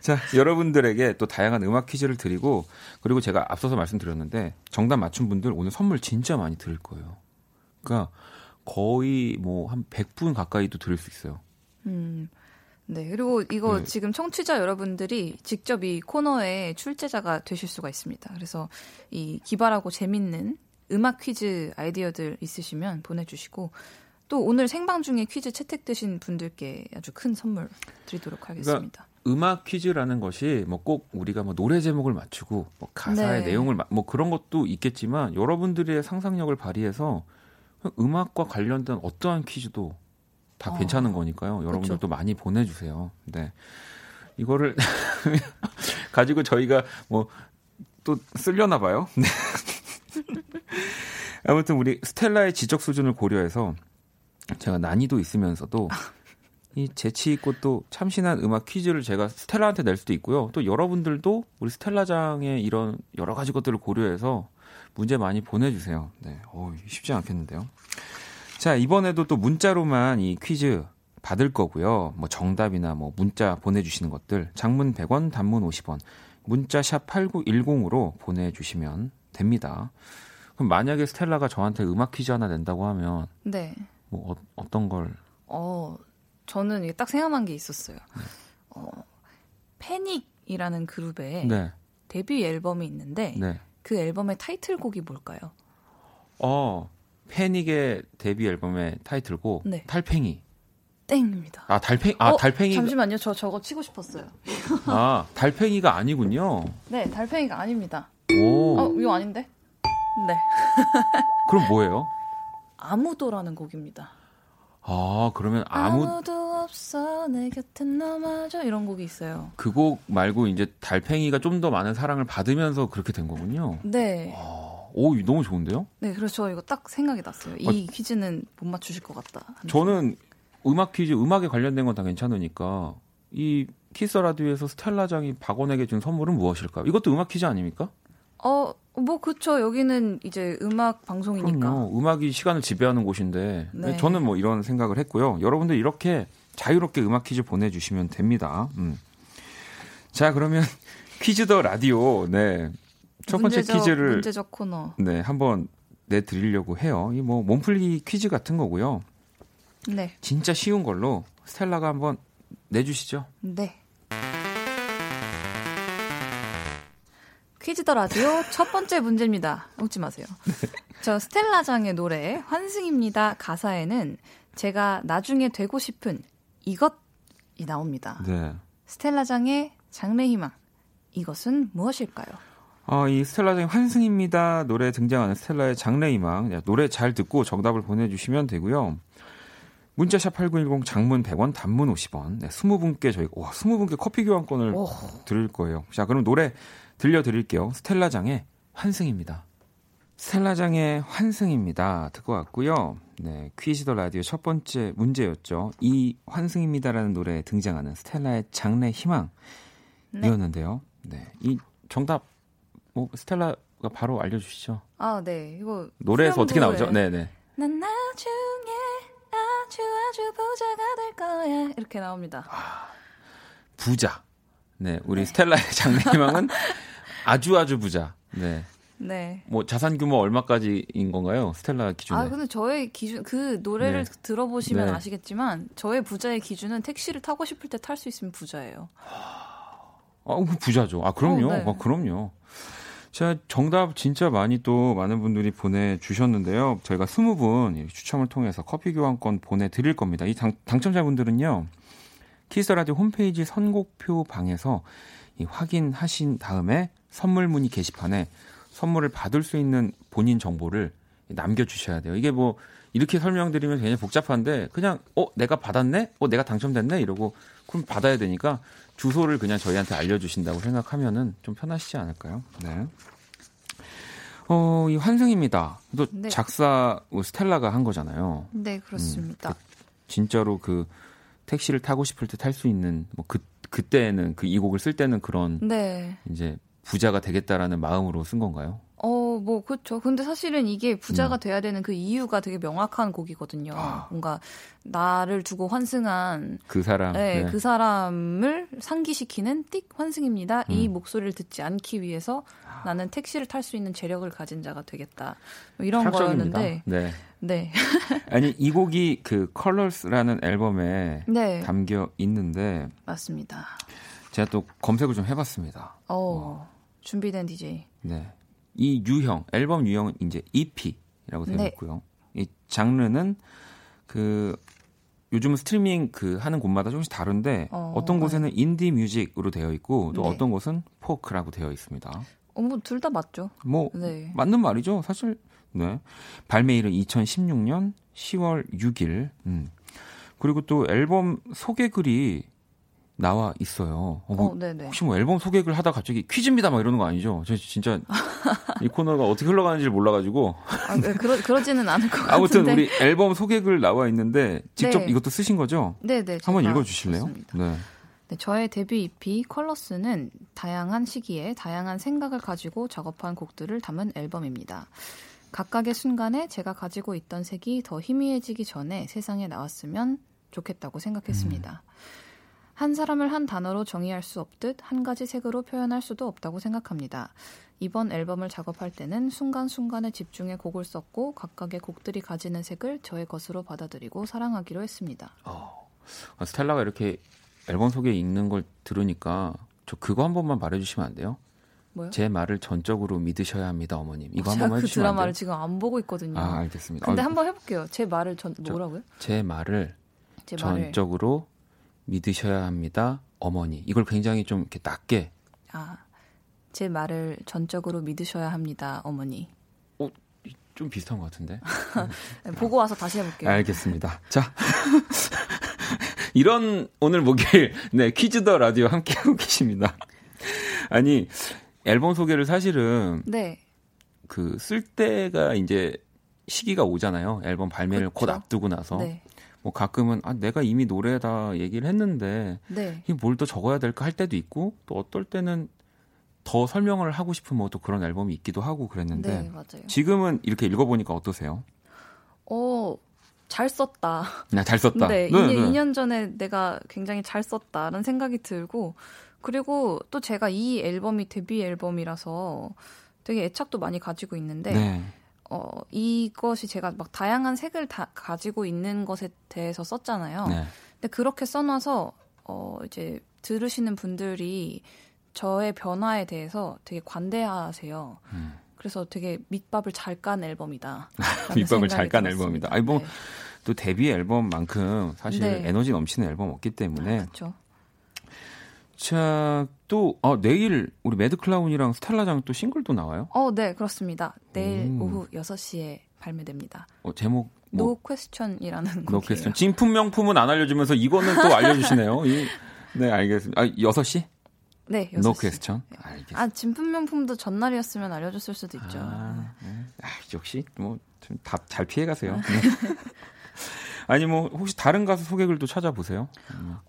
Speaker 1: 자, 여러분들에게 또 다양한 음악 퀴즈를 드리고, 그리고 제가 앞서서 말씀드렸는데, 정답 맞춘 분들 오늘 선물 진짜 많이 드릴 거예요. 그러니까 거의 뭐 한 100분 가까이도 드릴 수 있어요.
Speaker 2: 음. 네, 그리고 이거 네. 지금 청취자 여러분들이 직접 이 코너의 출제자가 되실 수가 있습니다. 그래서 이 기발하고 재밌는 음악 퀴즈 아이디어들 있으시면 보내주시고 또 오늘 생방 중에 퀴즈 채택되신 분들께 아주 큰 선물 드리도록 하겠습니다. 그러니까
Speaker 1: 음악 퀴즈라는 것이 뭐 꼭 우리가 뭐 노래 제목을 맞추고 뭐 가사의 네. 내용을 뭐 그런 것도 있겠지만 여러분들의 상상력을 발휘해서 음악과 관련된 어떠한 퀴즈도 다 어. 괜찮은 거니까요. 여러분들도 그쵸. 많이 보내주세요. 네. 이거를 가지고 저희가 뭐 또 쓸려나 봐요. 네. 아무튼 우리 스텔라의 지적 수준을 고려해서 제가 난이도 있으면서도 이 재치 있고 또 참신한 음악 퀴즈를 제가 스텔라한테 낼 수도 있고요. 또 여러분들도 우리 스텔라장의 이런 여러 가지 것들을 고려해서 문제 많이 보내주세요. 네, 어, 쉽지 않겠는데요. 자, 이번에도 또 문자로만 이 퀴즈 받을 거고요. 뭐 정답이나 뭐 문자 보내주시는 것들 장문 100원, 단문 50원, 문자 샵 8910으로 보내주시면 됩니다. 그럼 만약에 스텔라가 저한테 음악 퀴즈 하나 낸다고 하면
Speaker 2: 네.
Speaker 1: 뭐 어, 떤 걸?
Speaker 2: 어, 저는 이게 딱 생각난 게 있었어요. 네. 어, 패닉이라는 그룹의 네. 데뷔 앨범이 있는데 네. 그 앨범의 타이틀곡이 뭘까요?
Speaker 1: 어, 패닉의 데뷔 앨범의 타이틀곡 네. 달팽이.
Speaker 2: 땡입니다.
Speaker 1: 아 달팽이 아
Speaker 2: 어,
Speaker 1: 달팽이
Speaker 2: 잠시만요. 저 저거 치고 싶었어요.
Speaker 1: 아 달팽이가 아니군요.
Speaker 2: 네, 달팽이가 아닙니다.
Speaker 1: 오.
Speaker 2: 어, 이거 아닌데? 네.
Speaker 1: 그럼 뭐예요?
Speaker 2: 아무도라는 곡입니다.
Speaker 1: 아 그러면 아무
Speaker 2: 아무도 없어 내 곁엔 너마저 이런 곡이 있어요.
Speaker 1: 그 곡 말고 이제 달팽이가 좀 더 많은 사랑을 받으면서 그렇게 된 거군요.
Speaker 2: 네.
Speaker 1: 아. 오, 너무 좋은데요?
Speaker 2: 네, 그렇죠. 이거 딱 생각이 났어요. 이 아, 퀴즈는 못 맞추실 것 같다.
Speaker 1: 저는 음악 퀴즈, 음악에 관련된 건 다 괜찮으니까 이 키스 라디오에서 스텔라장이 박원에게 준 선물은 무엇일까요? 이것도 음악 퀴즈 아닙니까?
Speaker 2: 어, 뭐 그렇죠. 여기는 이제 음악 방송이니까.
Speaker 1: 그럼요. 음악이 시간을 지배하는 곳인데 네. 저는 뭐 이런 생각을 했고요. 여러분들 이렇게 자유롭게 음악 퀴즈 보내주시면 됩니다. 음. 자, 그러면 퀴즈 더 라디오. 네. 첫 번째 문제적, 퀴즈를
Speaker 2: 문제적 코너.
Speaker 1: 네, 한번 내 드리려고 해요. 이 뭐 몸풀기 퀴즈 같은 거고요.
Speaker 2: 네.
Speaker 1: 진짜 쉬운 걸로 스텔라가 한번 내 주시죠.
Speaker 2: 네. 퀴즈 더 라디오 첫 번째 문제입니다. 웃지 마세요. 저 스텔라장의 노래 환승입니다. 가사에는 제가 나중에 되고 싶은 이것이 나옵니다.
Speaker 1: 네.
Speaker 2: 스텔라장의 장래희망 이것은 무엇일까요?
Speaker 1: 어, 이 스텔라장의 환승입니다. 노래 등장하는 스텔라의 장래희망. 네, 노래 잘 듣고 정답을 보내주시면 되고요. 문자샵 8910 장문 100원, 단문 50원. 네, 20분께 저희, 와, 20분께 커피 교환권을 오. 드릴 거예요. 자, 그럼 노래 들려드릴게요. 스텔라장의 환승입니다. 스텔라장의 환승입니다. 듣고 왔고요. 네, 퀴즈 더 라디오 첫 번째 문제였죠. 이 환승입니다라는 노래에 등장하는 스텔라의 장래 희망이었는데요. 네. 네. 이 정답 뭐 스텔라가 바로 알려주시죠.
Speaker 2: 아, 네. 이거
Speaker 1: 노래에서 어떻게 나오죠? 네, 네.
Speaker 2: 난 나중에 아주 아주 부자가 될 거야 이렇게 나옵니다.
Speaker 1: 아, 부자. 네, 우리 네. 스텔라의 장래 희망은 아주 아주 부자. 네.
Speaker 2: 네.
Speaker 1: 뭐 자산 규모 얼마까지인 건가요? 스텔라 기준에.
Speaker 2: 아, 근데 저의 기준 그 노래를 네. 들어보시면 네. 아시겠지만 저의 부자의 기준은 택시를 타고 싶을 때 탈 수 있으면 부자예요.
Speaker 1: 아, 부자죠. 아, 그럼요. 어, 네. 아, 그럼요. 자, 정답 진짜 많이 또 많은 분들이 보내주셨는데요. 저희가 20분 추첨을 통해서 커피 교환권 보내드릴 겁니다. 이 당, 당첨자분들은요, 키스라디오 홈페이지 선곡표 방에서 이 확인하신 다음에 선물 문의 게시판에 선물을 받을 수 있는 본인 정보를 남겨주셔야 돼요. 이게 뭐 이렇게 설명드리면 굉장히 복잡한데 그냥 어 내가 받았네, 어 내가 당첨됐네 이러고 그럼 받아야 되니까 주소를 그냥 저희한테 알려주신다고 생각하면은 좀 편하시지 않을까요? 네. 어, 이 환승입니다. 또 네. 작사 뭐 스텔라가 한 거잖아요.
Speaker 2: 네, 그렇습니다. 음, 그,
Speaker 1: 진짜로 그 택시를 타고 싶을 때 탈 수 있는 뭐 그 그때는 그 이 곡을 쓸 때는 그런 네. 이제 부자가 되겠다라는 마음으로 쓴 건가요?
Speaker 2: 어, 뭐, 그렇죠. 근데 사실은 이게 부자가 음. 돼야 되는 그 이유가 되게 명확한 곡이거든요. 아. 뭔가 나를 두고 환승한
Speaker 1: 그 사람,
Speaker 2: 네, 네. 그 사람을 상기시키는 띡 환승입니다. 음. 이 목소리를 듣지 않기 위해서 아. 나는 택시를 탈 수 있는 재력을 가진 자가 되겠다. 뭐 이런 거였는데,
Speaker 1: 네.
Speaker 2: 네.
Speaker 1: 아니 이 곡이 그 컬러스라는 앨범에 네. 담겨 있는데
Speaker 2: 맞습니다.
Speaker 1: 제가 또 검색을 좀 해봤습니다.
Speaker 2: 어, 어. 준비된 DJ.
Speaker 1: 네. 이 유형, 앨범 유형은 이제 EP라고 되어 네. 있고요. 이 장르는 그 요즘은 스트리밍 그 하는 곳마다 조금씩 다른데 어, 떤 곳에는 네. 인디 뮤직으로 되어 있고 또 네. 어떤 곳은 포크라고 되어 있습니다.
Speaker 2: 어, 뭐둘 다 맞죠.
Speaker 1: 뭐 네. 맞는 말이죠. 사실 네. 발매일은 2016년 10월 6일. 음. 그리고 또 앨범 소개글이 나와 있어요. 어, 뭐, 어, 혹시 뭐 앨범 소개를 하다 갑자기 퀴즈입니다 막 이러는 거 아니죠? 저 진짜 이 코너가 어떻게 흘러가는지를 몰라가지고.
Speaker 2: 아, 네, 그러, 그러지는 않을 것 같은데.
Speaker 1: 아무튼 우리 앨범 소개글 나와 있는데 직접 네. 이것도 쓰신 거죠?
Speaker 2: 네네. 네,
Speaker 1: 한번 읽어주실래요? 네.
Speaker 2: 네, 저의 데뷔 EP 컬러스는 다양한 시기에 다양한 생각을 가지고 작업한 곡들을 담은 앨범입니다. 각각의 순간에 제가 가지고 있던 색이 더 희미해지기 전에 세상에 나왔으면 좋겠다고 생각했습니다. 음. 한 사람을 한 단어로 정의할 수 없듯 한 가지 색으로 표현할 수도 없다고 생각합니다. 이번 앨범을 작업할 때는 순간순간에 집중해 곡을 썼고 각각의 곡들이 가지는 색을 저의 것으로 받아들이고 사랑하기로 했습니다. 어,
Speaker 1: 스텔라가 이렇게 앨범 소개 읽는 걸 들으니까 저 그거 한 번만 말해주시면 안 돼요?
Speaker 2: 뭐요?
Speaker 1: 제 말을 전적으로 믿으셔야 합니다, 어머님. 이거 한 번만
Speaker 2: 그
Speaker 1: 해주시면 안 돼요?
Speaker 2: 드라마를 지금 안 보고 있거든요.
Speaker 1: 아, 알겠습니다.
Speaker 2: 근데 아, 한번 해볼게요. 제 말을 전 뭐라고요?
Speaker 1: 제 말을 제 전적으로 믿으셔야 합니다. 어머니. 이걸 굉장히 좀 이렇게 낮게.
Speaker 2: 아, 제 말을 전적으로 믿으셔야 합니다. 어머니.
Speaker 1: 어, 좀 비슷한 것 같은데.
Speaker 2: 보고 와서 다시 해볼게요.
Speaker 1: 알겠습니다. 자. 이런 오늘 목요일, 네, 퀴즈 더 라디오 함께하고 계십니다. 아니, 앨범 소개를 사실은.
Speaker 2: 네.
Speaker 1: 그, 쓸 때가 이제 시기가 오잖아요. 앨범 발매를 그렇죠. 곧 앞두고 나서. 네. 뭐 가끔은 아 내가 이미 노래다 얘기를 했는데 네. 이게 뭘더 적어야 될까 할 때도 있고 또 어떨 때는 더 설명을 하고 싶은 뭐 또 그런 앨범이 있기도 하고 그랬는데
Speaker 2: 네.
Speaker 1: 지금은 이렇게 읽어보니까 어떠세요?
Speaker 2: 어, 잘 썼다.
Speaker 1: 네, 잘 썼다.
Speaker 2: 네, 네, 2년, 네. 2년 전에 내가 굉장히 잘 썼다라는 생각이 들고 그리고 또 제가 이 앨범이 데뷔 앨범이라서 되게 애착도 많이 가지고 있는데 네. 어, 이것이 제가 막 다양한 색을 다 가지고 있는 것에 대해서 썼잖아요. 네. 근데 그렇게 써놔서 어, 이제 들으시는 분들이 저의 변화에 대해서 되게 관대하세요. 음. 그래서 되게 밑밥을 잘 깐 앨범이다.
Speaker 1: 밑밥을 잘 깐 앨범이다. 아니 뭐또 네. 데뷔 앨범만큼 사실 네. 에너지 넘치는 앨범 없기 때문에.
Speaker 2: 아, 그렇죠.
Speaker 1: 자, 또, 어, 내일 우리 매드클라운이랑 스텔라장 또 싱글도 나와요?
Speaker 2: 어, 네, 그렇습니다. 내일 음. 오후 6시에 발매됩니다.
Speaker 1: 어, 제목.
Speaker 2: 뭐, no Question이라는 곡이에요. No Question.
Speaker 1: 진품 명품은 안 알려주면서 이거는 또 알려주시네요. 이, 네, 알겠습니다. 아, 6시?
Speaker 2: 네,
Speaker 1: 6시. No Question? 네.
Speaker 2: 알겠습니다. 아, 진품 명품도 전날이었으면 알려줬을 수도 있죠.
Speaker 1: 아, 네. 아 역시 뭐 답 잘 피해 가세요. 네. 아니 뭐 혹시 다른 가수 소개글 도 찾아보세요?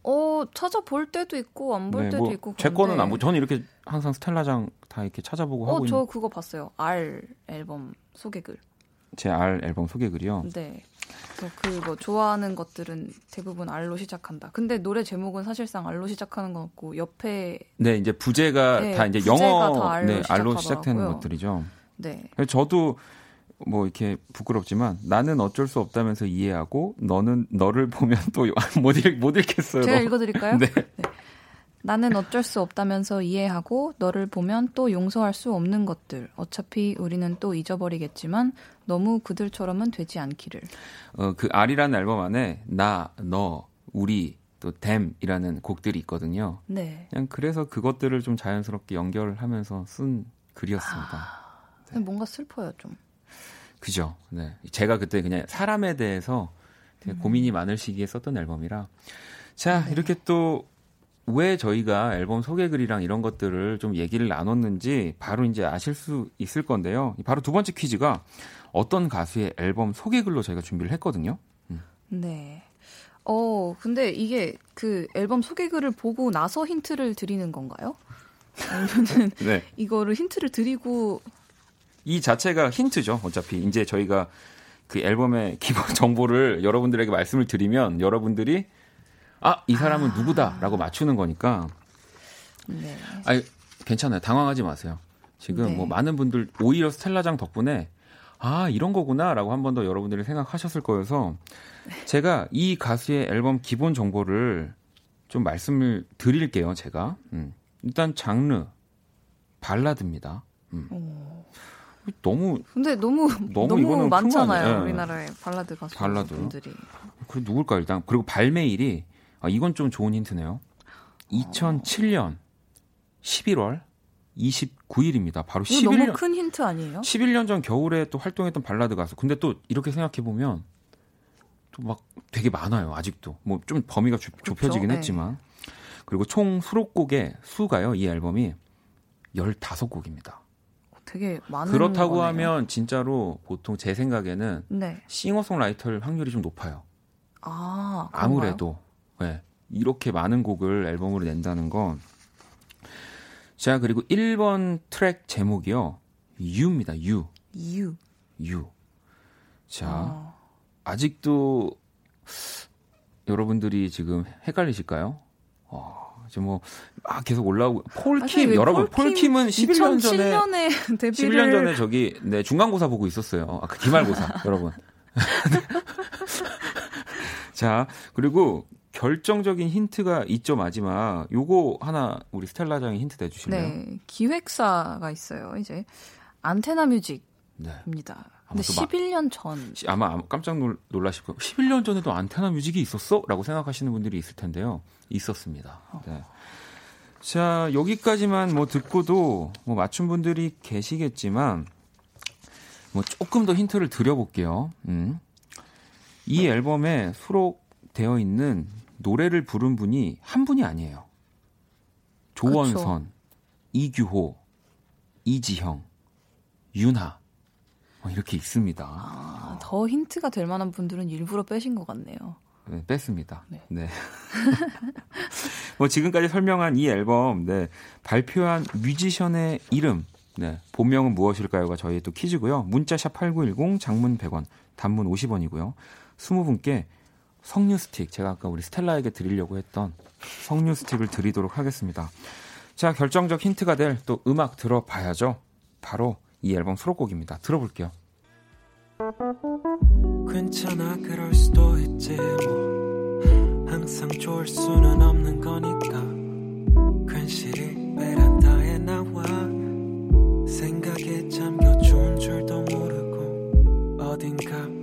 Speaker 2: 어 찾아볼 때도 있고 안볼 네, 때도
Speaker 1: 뭐
Speaker 2: 있고.
Speaker 1: 제 거는 안 보. 저는 이렇게 항상 스텔라장 다 이렇게 찾아보고
Speaker 2: 어,
Speaker 1: 하고.
Speaker 2: 어저 그거 봤어요. R 앨범 소개글.
Speaker 1: 제 R 앨범 소개글이요.
Speaker 2: 네. 그뭐 좋아하는 것들은 대부분 R로 시작한다. 근데 노래 제목은 사실상 R로 시작하는 거 같고 옆에
Speaker 1: 네 이제 부제가 네, 다 이제 영어 다 R로, 네, R로 시작되는 것들이죠.
Speaker 2: 네.
Speaker 1: 저도 뭐 이렇게 부끄럽지만 나는 어쩔 수 없다면서 이해하고 너는 너를 보면 또 못못 읽겠어요.
Speaker 2: 제가 읽어드릴까요?
Speaker 1: 네. 네.
Speaker 2: 나는 어쩔 수 없다면서 이해하고 너를 보면 또 용서할 수 없는 것들. 어차피 우리는 또 잊어버리겠지만 너무 그들처럼은 되지 않기를.
Speaker 1: 어, 그 R이라는 앨범 안에 나, 너, 우리, 또 댐이라는 곡들이 있거든요.
Speaker 2: 네.
Speaker 1: 그냥 그래서 그것들을 좀 자연스럽게 연결하면서 쓴 글이었습니다.
Speaker 2: 아, 네. 뭔가 슬퍼요, 좀.
Speaker 1: 그죠. 네. 제가 그때 그냥 사람에 대해서 되게 음. 고민이 많을 시기에 썼던 앨범이라. 자, 네. 이렇게 또 왜 저희가 앨범 소개글이랑 이런 것들을 좀 얘기를 나눴는지 바로 이제 아실 수 있을 건데요. 바로 두 번째 퀴즈가 어떤 가수의 앨범 소개글로 저희가 준비를 했거든요.
Speaker 2: 음. 네. 어, 근데 이게 그 앨범 소개글을 보고 나서 힌트를 드리는 건가요? 아니면은 네. 이거를 힌트를 드리고
Speaker 1: 이 자체가 힌트죠. 어차피 이제 저희가 그 앨범의 기본 정보를 여러분들에게 말씀을 드리면 여러분들이 아, 이 사람은 아. 누구다라고 맞추는 거니까.
Speaker 2: 네.
Speaker 1: 아니, 괜찮아요. 당황하지 마세요. 지금 네. 뭐 많은 분들 오히려 스텔라장 덕분에 아, 이런 거구나라고 한 번 더 여러분들이 생각하셨을 거여서 제가 이 가수의 앨범 기본 정보를 좀 말씀을 드릴게요, 제가. 음. 일단 장르 발라드입니다. 음. 너무
Speaker 2: 근데 너무 너무, 너무 많잖아요. 네. 우리나라의 발라드 가수 발라드. 분들이.
Speaker 1: 그 누굴까 일단 그리고 발매일이 아, 이건 좀 좋은 힌트네요. 2007년 11월 29일입니다. 바로 11년
Speaker 2: 너무 큰 힌트 아니에요?
Speaker 1: 11년 전 겨울에 또 활동했던 발라드 가수. 근데 또 이렇게 생각해 보면 또 막 되게 많아요. 아직도. 뭐 좀 범위가 주, 좁혀지긴 네. 했지만. 그리고 총 수록곡의 수가요. 이 앨범이 15곡입니다.
Speaker 2: 되게 많은
Speaker 1: 그렇다고
Speaker 2: 거네요.
Speaker 1: 하면 진짜로 보통 제 생각에는
Speaker 2: 네.
Speaker 1: 싱어송라이터일 확률이 좀 높아요.
Speaker 2: 아,
Speaker 1: 아무래도 네. 이렇게 많은 곡을 앨범으로 낸다는 건. 자, 그리고 1번 트랙 제목이요. 유입니다, 유.
Speaker 2: 유.
Speaker 1: 유. 자, 어. 아직도 여러분들이 지금 헷갈리실까요? 어, 지금 뭐, 아, 계속 올라오고. 폴킴, 여러분, 폴킴, 은 11년 전에.
Speaker 2: 2007년에 데뷔를.
Speaker 1: 11년 전에 저기, 네, 중간고사 보고 있었어요. 아, 그 기말고사, 여러분. 자, 그리고 결정적인 힌트가 있죠 마지막. 요거 하나 우리 스텔라장이 힌트 내주실래요?
Speaker 2: 네, 기획사가 있어요. 이제 안테나 뮤직입니다. 네. 근데 11년 전
Speaker 1: 아마 깜짝 놀라실 거예요. 11년 전에도 안테나 뮤직이 있었어?라고 생각하시는 분들이 있을 텐데요. 있었습니다. 어. 네. 자 여기까지만 뭐 듣고도 뭐 맞춘 분들이 계시겠지만 뭐 조금 더 힌트를 드려볼게요. 음. 이 앨범에 수록되어 있는 노래를 부른 분이 한 분이 아니에요. 조원선, 그쵸. 이규호, 이지형, 윤하 뭐 이렇게 있습니다.
Speaker 2: 아, 더 힌트가 될 만한 분들은 일부러 빼신 것 같네요.
Speaker 1: 네, 뺐습니다. 네. 네. 뭐 지금까지 설명한 이 앨범, 네, 발표한 뮤지션의 이름, 네, 본명은 무엇일까요가 저희의 또 퀴즈고요. 문자샵 8910, 장문 100원, 단문 50원이고요. 20분께 석류 스틱 제가 아까 우리 스텔라에게 드리려고 했던 석류 스틱을 드리도록 하겠습니다. 자 결정적 힌트가 될 또 음악 들어봐야죠. 바로 이 앨범 수록곡입니다. 들어볼게요. 괜찮아 그럴 수도 있지 뭐 항상 좋을 수는 없는 거니까 괜시리 베란다에 나와 생각에 잠겨 좋은 줄도 모르고 어딘가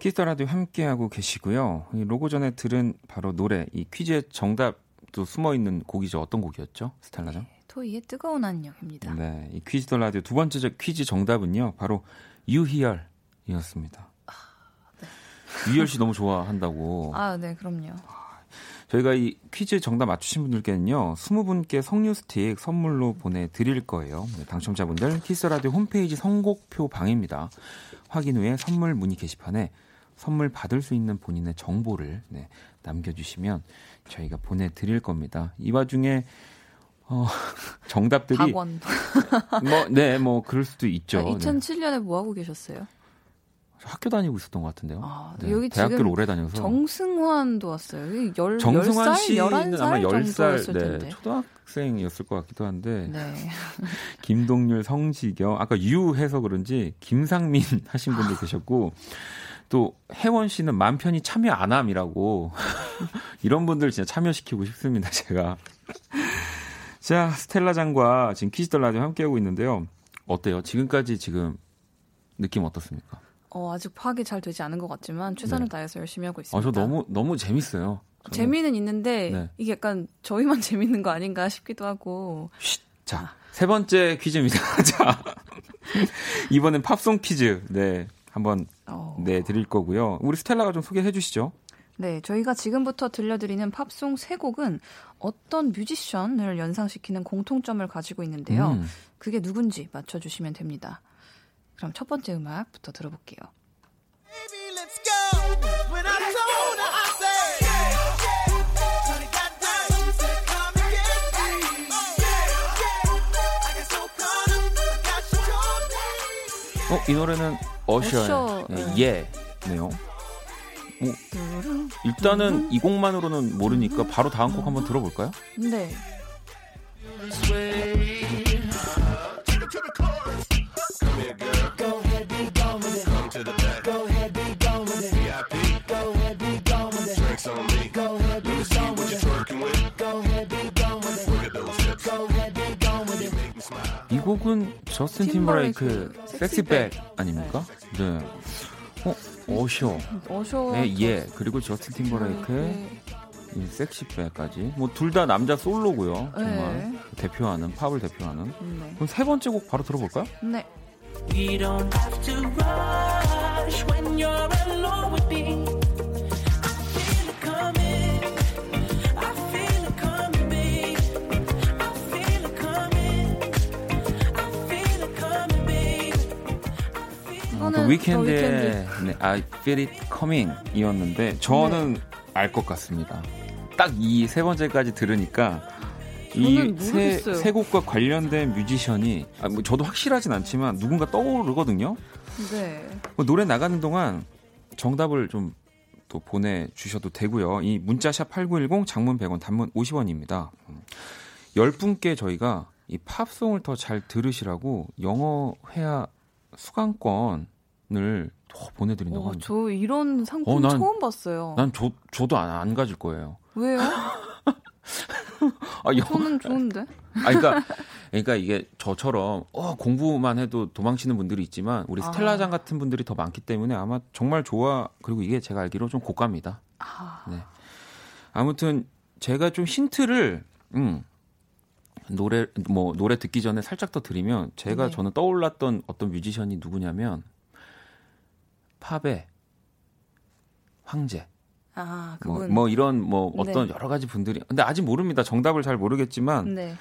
Speaker 1: Kiss the Radio 함께하고 계시고요 이 로고 전에 들은 바로 노래 이 퀴즈의 정답도 숨어 있는 곡이죠 어떤 곡이었죠 스텔라장?
Speaker 2: 토이의 뜨거운 안녕입니다.
Speaker 1: 네, 이 Quiz the Radio 두 번째 퀴즈 정답은요. 바로 유희열이었습니다. 아, 네. 유희열 씨 너무 좋아한다고.
Speaker 2: 아, 네, 그럼요.
Speaker 1: 저희가 이 퀴즈 정답 맞추신 분들께는요, 20분께 석류 스틱 선물로 보내드릴 거예요. 네, 당첨자분들 Kiss Radio 홈페이지 선곡표 방입니다. 확인 후에 선물 문의 게시판에 선물 받을 수 있는 본인의 정보를 네, 남겨주시면 저희가 보내드릴 겁니다. 이 와중에 어, 정답들이
Speaker 2: 박원.
Speaker 1: 뭐, 네, 뭐 그럴 수도 있죠. 아,
Speaker 2: 2007년에 뭐 하고 계셨어요?
Speaker 1: 학교 다니고 있었던 것 같은데요. 아, 네, 여기 대학교를 오래 다녀서
Speaker 2: 정승환도 왔어요. 열,
Speaker 1: 정승환
Speaker 2: 10살,
Speaker 1: 씨는 아마 10살 네, 초등학생이었을 것 같기도 한데 네. 김동률, 성지경 아까 유 해서 그런지 김상민 하신 분도 계셨고 또 혜원 씨는 맘 편히 참여 안 함이라고 이런 분들 진짜 참여시키고 싶습니다. 제가 자, 스텔라 장과 지금 키즈들 라디오 함께하고 있는데요. 어때요? 지금까지 지금 느낌 어떻습니까?
Speaker 2: 어, 아직 파악이 잘 되지 않은 것 같지만 최선을 네. 다해서 열심히 하고 있습니다.
Speaker 1: 아, 저 너무 너무 재밌어요.
Speaker 2: 저는. 재미는 있는데 네. 이게 약간 저희만 재밌는 거 아닌가 싶기도 하고.
Speaker 1: 쉿. 자, 아. 세 번째 퀴즈입니다. 자. 이번엔 팝송 퀴즈. 네. 한번 어... 네, 드릴 거고요. 우리 스텔라가 좀 소개해 주시죠.
Speaker 2: 네, 저희가 지금부터 들려드리는 팝송 세 곡은 어떤 뮤지션을 연상시키는 공통점을 가지고 있는데요. 음. 그게 누군지 맞춰주시면 됩니다. 그럼 첫 번째 음악부터 들어볼게요.
Speaker 1: 어, 이 노래는 어셔, 네. 예네요. 뭐, 일단은 이 곡만으로는 모르니까 바로 다음 곡 한번 들어볼까요?
Speaker 2: 네.
Speaker 1: 곡은 저스틴 팀버레이크 섹시백 아닙니까? 네. 어, 어쇼. 어쇼의 예. 그리고 저스틴 팀버레이크의 이 섹시백까지. 뭐 둘 다 남자 솔로고요. 정말 네. 대표하는 팝을 대표하는. 네. 그럼 세 번째 곡 바로 들어볼까요?
Speaker 2: 네.
Speaker 1: 그 위켄드의 네, I Feel It Coming 이었는데 저는 네. 알것 같습니다. 딱 이 세 번째까지 들으니까 이세 곡과 관련된 뮤지션이 아, 뭐 저도 확실하진 않지만 누군가 떠오르거든요.
Speaker 2: 네.
Speaker 1: 뭐 노래 나가는 동안 정답을 좀 또 보내주셔도 되고요. 이 문자샵 8910 장문 100원 단문 50원입니다. 10분께 저희가 이 팝송을 더 잘 들으시라고 영어 회화 수강권 을 보내드린다고
Speaker 2: 합니다. 저 이런 상품 어, 난, 처음 봤어요.
Speaker 1: 난 저, 저도 안, 안 가질 거예요.
Speaker 2: 왜요? 아, 영... 저는 좋은데.
Speaker 1: 아, 그러니까, 그러니까 이게 저처럼 어, 공부만 해도 도망치는 분들이 있지만 우리 아. 스텔라장 아. 같은 분들이 더 많기 때문에 아마 정말 좋아. 그리고 이게 제가 알기로 좀 고가입니다. 아. 네. 아무튼 제가 좀 힌트를 음, 노래 뭐 노래 듣기 전에 살짝 더 드리면 제가 네. 저는 떠올랐던 어떤 뮤지션이 누구냐면 팝의 황제.
Speaker 2: 아,
Speaker 1: 뭐, 뭐, 이런 뭐 어떤 네. 여러 가지 분들이 근데 아직 모릅니다. 정답을 잘 모르겠지만 네.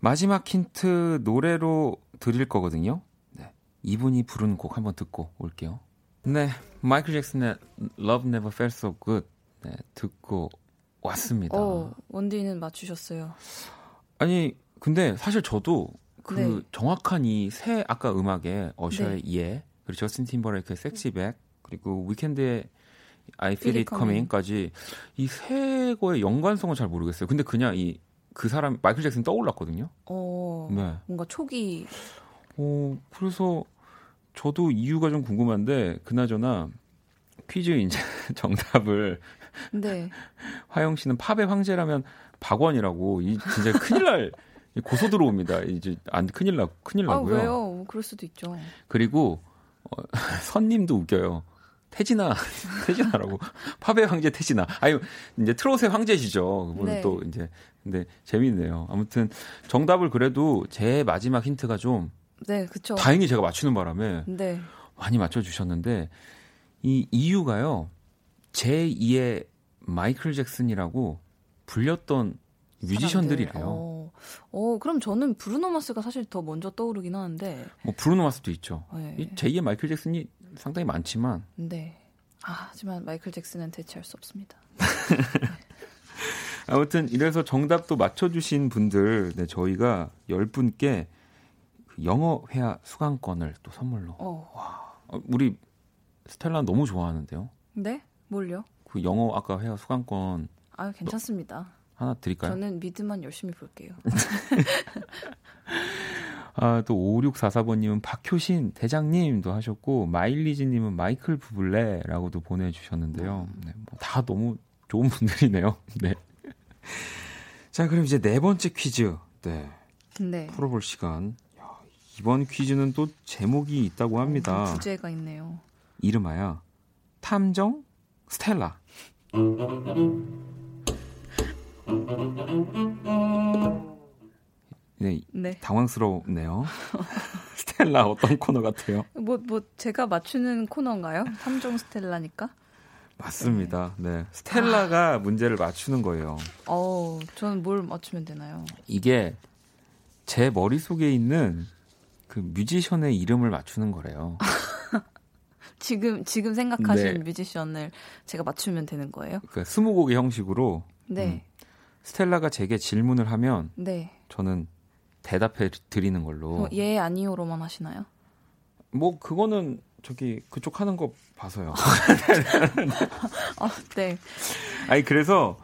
Speaker 1: 마지막 힌트 노래로 드릴 거거든요. 네. 이분이 부른 곡 한번 듣고 올게요. 네. 마이클 잭슨의 Love Never Felt So Good 네, 듣고 왔습니다.
Speaker 2: 어, 원디는 맞추셨어요.
Speaker 1: 아니, 근데 사실 저도 그 네. 정확한 이 새 아까 음악에 어셔의 네. 예 그리고 저스틴 팀버레이크의 섹시백 그리고 위켄드의 I Feel It Coming까지 이 세 거의 연관성을 잘 모르겠어요. 근데 그냥 이 그 사람 마이클 잭슨 떠올랐거든요.
Speaker 2: 어, 네. 뭔가 초기.
Speaker 1: 어, 그래서 저도 이유가 좀 궁금한데 그나저나 퀴즈 이제 정답을 네. 화영 씨는 팝의 황제라면 박원이라고 이 진짜 큰일 날 고소 들어옵니다. 이제 안 큰일 나 큰일 아, 나고요.
Speaker 2: 아, 왜요? 그럴 수도 있죠.
Speaker 1: 그리고 어, 선님도 웃겨요. 태진아, 태진아라고. 팝의 황제 태진아. 아유, 이제 트롯의 황제시죠. 그분은 네. 또 이제, 근데 재밌네요. 아무튼 정답을 그래도 제 마지막 힌트가 좀.
Speaker 2: 네, 그쵸.
Speaker 1: 다행히 제가 맞추는 바람에. 네. 많이 맞춰주셨는데, 이 이유가요, 제 2의 마이클 잭슨이라고 불렸던 뮤지션들이래요. 어.
Speaker 2: 어, 그럼 저는 브루노 마스가 사실 더 먼저 떠오르긴 하는데.
Speaker 1: 뭐 브루노 마스도 있죠. 네. 제2의 마이클 잭슨이 상당히 많지만.
Speaker 2: 네. 아, 하지만 마이클 잭슨은 대체할 수 없습니다.
Speaker 1: 아무튼 이래서 정답도 맞춰주신 분들, 네, 저희가 10분께 그 영어 회화 수강권을 또 선물로. 어. 와, 어, 우리 스텔라 너무 좋아하는데요.
Speaker 2: 네? 뭘요?
Speaker 1: 그 영어 아까 회화 수강권.
Speaker 2: 아, 괜찮습니다.
Speaker 1: 하나 드릴까요?
Speaker 2: 저는 미드만 열심히 볼게요.
Speaker 1: 아, 또 5644번님은 박효신 대장님도 하셨고, 마일리지님은 마이클 부블레라고도 보내주셨는데요. 네, 뭐 다 너무 좋은 분들이네요. 네. 자, 그럼 이제 네 번째 퀴즈. 네. 네. 풀어볼 시간. 야, 이번 퀴즈는 또 제목이 있다고 합니다.
Speaker 2: 어, 주제가 있네요.
Speaker 1: 이름하여 탐정 스텔라. 네, 네. 당황스럽네요. 스텔라 어떤 코너 같아요?
Speaker 2: 뭐, 뭐, 제가 맞추는 코너인가요? 탐정 스텔라니까?
Speaker 1: 맞습니다. 네. 네. 스텔라가 아. 문제를 맞추는 거예요.
Speaker 2: 어, 저는 뭘 맞추면 되나요?
Speaker 1: 이게 제 머릿속에 있는 그 뮤지션의 이름을 맞추는 거래요.
Speaker 2: 지금, 지금 생각하신 네. 뮤지션을 제가 맞추면 되는 거예요?
Speaker 1: 그러니까 스무곡의 형식으로. 네. 음, 스텔라가 제게 질문을 하면. 네. 저는 대답해 드리는 걸로.
Speaker 2: 어, 예, 아니요로만 하시나요?
Speaker 1: 뭐 그거는 저기 그쪽 하는 거 봐서요.
Speaker 2: 아, 네.
Speaker 1: 아니 그래서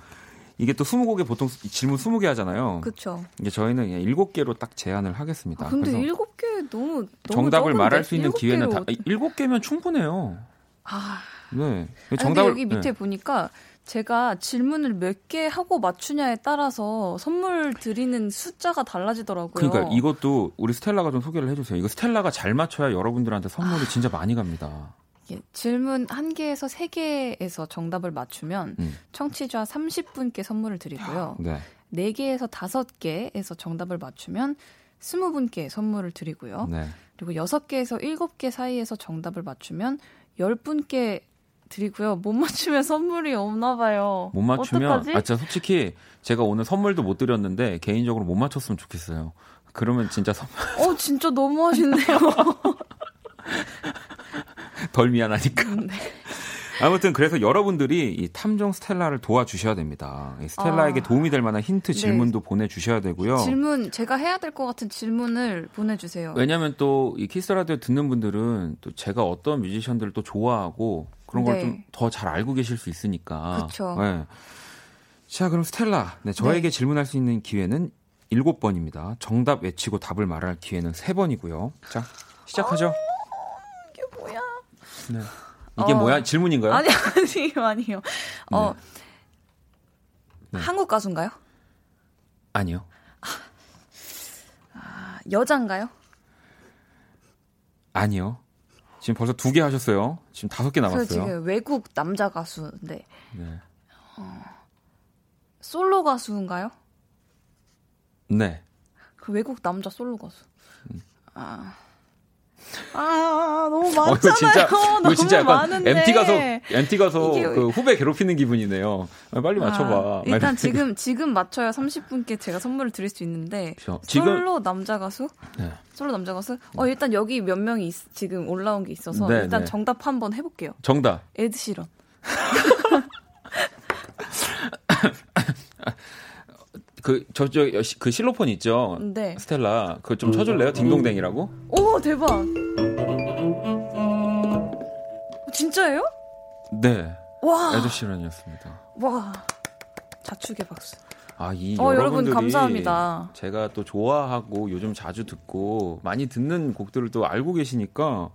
Speaker 1: 이게 또 20곡에 보통 질문 20개 하잖아요.
Speaker 2: 그렇죠.
Speaker 1: 이제 저희는 7개로 딱 제한을 하겠습니다.
Speaker 2: 아, 근데 7개 너무, 너무
Speaker 1: 정답을 적은데? 말할 수 있는 기회는 다 7개면 충분해요. 아. 네.
Speaker 2: 정답을 여기 밑에 네. 보니까 제가 질문을 몇 개 하고 맞추냐에 따라서 선물 드리는 숫자가 달라지더라고요.
Speaker 1: 그러니까 이것도 우리 스텔라가 좀 소개를 해주세요. 이거 스텔라가 잘 맞춰야 여러분들한테 선물이 아. 진짜 많이 갑니다.
Speaker 2: 예, 질문 한 개에서 세 개에서 정답을 맞추면 음. 청취자 30분께 선물을 드리고요. 네. 4개에서 5개에서 정답을 맞추면 20분께 선물을 드리고요. 네. 그리고 6개에서 7개 사이에서 정답을 맞추면 10분께 드리고요. 못 맞추면 선물이 없나 봐요.
Speaker 1: 못 맞추면 어떡하지? 아 진짜 솔직히 제가 오늘 선물도 못 드렸는데 개인적으로 못 맞췄으면 좋겠어요. 그러면 진짜 선물
Speaker 2: 어 진짜 너무 하시네요.
Speaker 1: 덜 미안하니까. 네. 아무튼 그래서 여러분들이 이 탐정 스텔라를 도와주셔야 됩니다. 스텔라에게 아, 도움이 될 만한 힌트 네. 질문도 네. 보내주셔야 되고요.
Speaker 2: 질문 제가 해야 될 것 같은 질문을 보내주세요.
Speaker 1: 왜냐하면 또 이 Kiss Radio 듣는 분들은 또 제가 어떤 뮤지션들을 또 좋아하고 그런 네. 걸 좀 더 잘 알고 계실 수 있으니까.
Speaker 2: 그렇죠. 네.
Speaker 1: 자 그럼 스텔라, 네, 저에게 네. 질문할 수 있는 기회는 7번입니다. 정답 외치고 답을 말할 기회는 3번이고요. 자 시작하죠. 어,
Speaker 2: 이게 뭐야?
Speaker 1: 네. 이게 어, 뭐야? 질문인가요?
Speaker 2: 아니, 아니요, 아니요. 어, 네. 네. 한국 가수인가요?
Speaker 1: 아니요.
Speaker 2: 아, 여잔가요?
Speaker 1: 아니요. 지금 벌써 두 개 하셨어요. 지금 다섯 개 남았어요.
Speaker 2: 지금 외국 남자 가수인데. 네. 어, 솔로 가수인가요?
Speaker 1: 네.
Speaker 2: 그 외국 남자 솔로 가수. 음. 아. 아 너무 많잖아요. 어, 이거 진짜, 이거 진짜 약간 많은데.
Speaker 1: MT 가서 MT 가서 이게... 그 후배 괴롭히는 기분이네요. 아, 빨리 맞춰봐. 아,
Speaker 2: 일단 지금 지금 맞춰야 30분께 제가 선물을 드릴 수 있는데 그렇죠. 지금... 솔로 남자 가수? 네. 솔로 남자 가수? 어 일단 여기 몇 명이 있, 지금 올라온 게 있어서 네, 일단 네. 정답 한번 해볼게요.
Speaker 1: 정답.
Speaker 2: 에드 시런.
Speaker 1: 그 저저 그 실로폰 있죠. 네. 스텔라 그거 좀 쳐줄래요? 딩동댕이라고?
Speaker 2: 오 대박. 진짜예요?
Speaker 1: 네. 와. 에드시런이었습니다.
Speaker 2: 와. 자축의 박수.
Speaker 1: 아, 이 어, 여러분 감사합니다. 제가 또 좋아하고 요즘 자주 듣고 많이 듣는 곡들을 또 알고 계시니까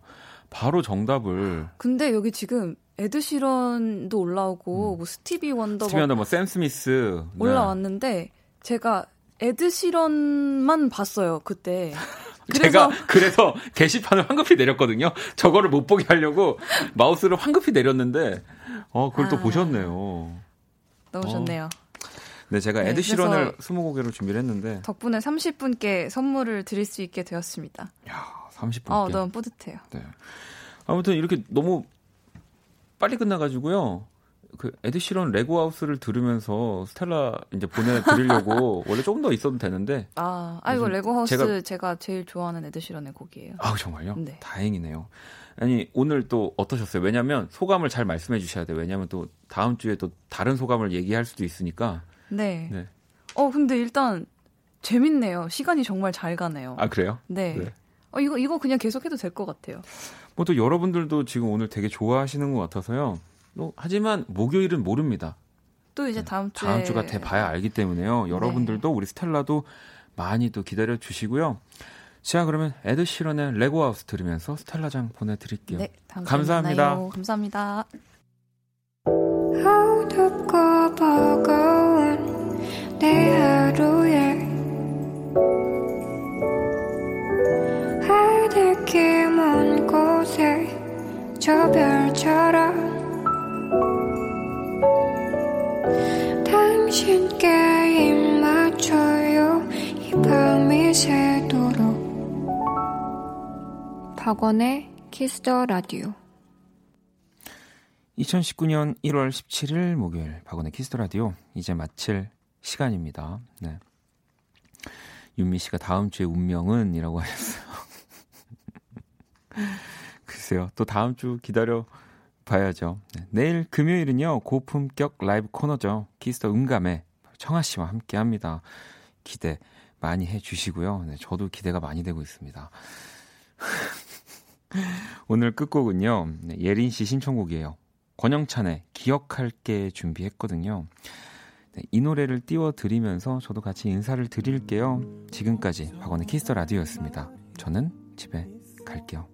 Speaker 1: 바로 정답을.
Speaker 2: 근데 여기 지금 에드 시런도 올라오고 음. 뭐 스티비 원더,
Speaker 1: 스티비 원더, 뭐샘 스미스
Speaker 2: 올라왔는데 네. 제가 에드시런만 봤어요 그때.
Speaker 1: 제가 그래서 게시판을 황급히 내렸거든요. 저거를 못 보게 하려고 마우스를 황급히 내렸는데 어 그걸 아, 또 보셨네요.
Speaker 2: 너무 좋네요. 어.
Speaker 1: 네, 제가 네, 에드 시런을 20곡으로 준비를 했는데
Speaker 2: 덕분에 30분께 선물을 드릴 수 있게 되었습니다.
Speaker 1: 야, 30분.
Speaker 2: 어, 너무 뿌듯해요. 네.
Speaker 1: 아무튼 이렇게 너무 빨리 끝나 가지고요. 그 에드 시런 Lego House를 들으면서 스텔라 이제 보내드리려고 원래 조금 더 있어도 되는데.
Speaker 2: 아, 아 이거 Lego House 제가, 제가 제일 좋아하는 에드 시런의 곡이에요.
Speaker 1: 아 정말요? 네. 다행이네요. 아니 오늘 또 어떠셨어요? 왜냐하면 소감을 잘 말씀해 주셔야 돼요. 왜냐하면 또 다음 주에 또 다른 소감을 얘기할 수도 있으니까.
Speaker 2: 네. 네. 어 근데 일단 재밌네요. 시간이 정말 잘 가네요.
Speaker 1: 아 그래요?
Speaker 2: 네. 네. 어 이거 이거 그냥 계속해도 될 것 같아요.
Speaker 1: 뭐 또 여러분들도 지금 오늘 되게 좋아하시는 것 같아서요. 또 하지만 목요일은 모릅니다.
Speaker 2: 또 이제 네. 다음 주에
Speaker 1: 다음 주가 돼 봐야 알기 때문에요. 여러분들도 네. 우리 스텔라도 많이 또 기다려 주시고요. 자, 그러면 에드 시런의 Lego House 들으면서 스텔라장 보내드릴게요. 네, 감사합니다.
Speaker 2: 만나요. 감사합니다. 어둡고 버거운 내 하루에 하늘길 먼 곳에 저 별처럼 당신께 입 맞춰요 이 밤이 새도록 박원의 Kiss the 라디오
Speaker 1: 2019년 1월 17일 목요일 박원의 Kiss the 라디오 이제 마칠 시간입니다. 네. 윤미 씨가 다음 주에 운명은 이라고 하셨어요. 글쎄요. 또 다음 주 기다려 봐야죠. 네. 내일 금요일은요. 고품격 라이브 코너죠. Kiss the 음감에 청아 씨와 함께 합니다. 기대 많이 해 주시고요. 네, 저도 기대가 많이 되고 있습니다. 오늘 끝곡은요. 네, 예린 씨 신청곡이에요. 권영찬의 기억할게 준비했거든요. 네, 이 노래를 띄워드리면서 저도 같이 인사를 드릴게요. 지금까지 박원의 Kiss the 라디오였습니다. 저는 집에 갈게요.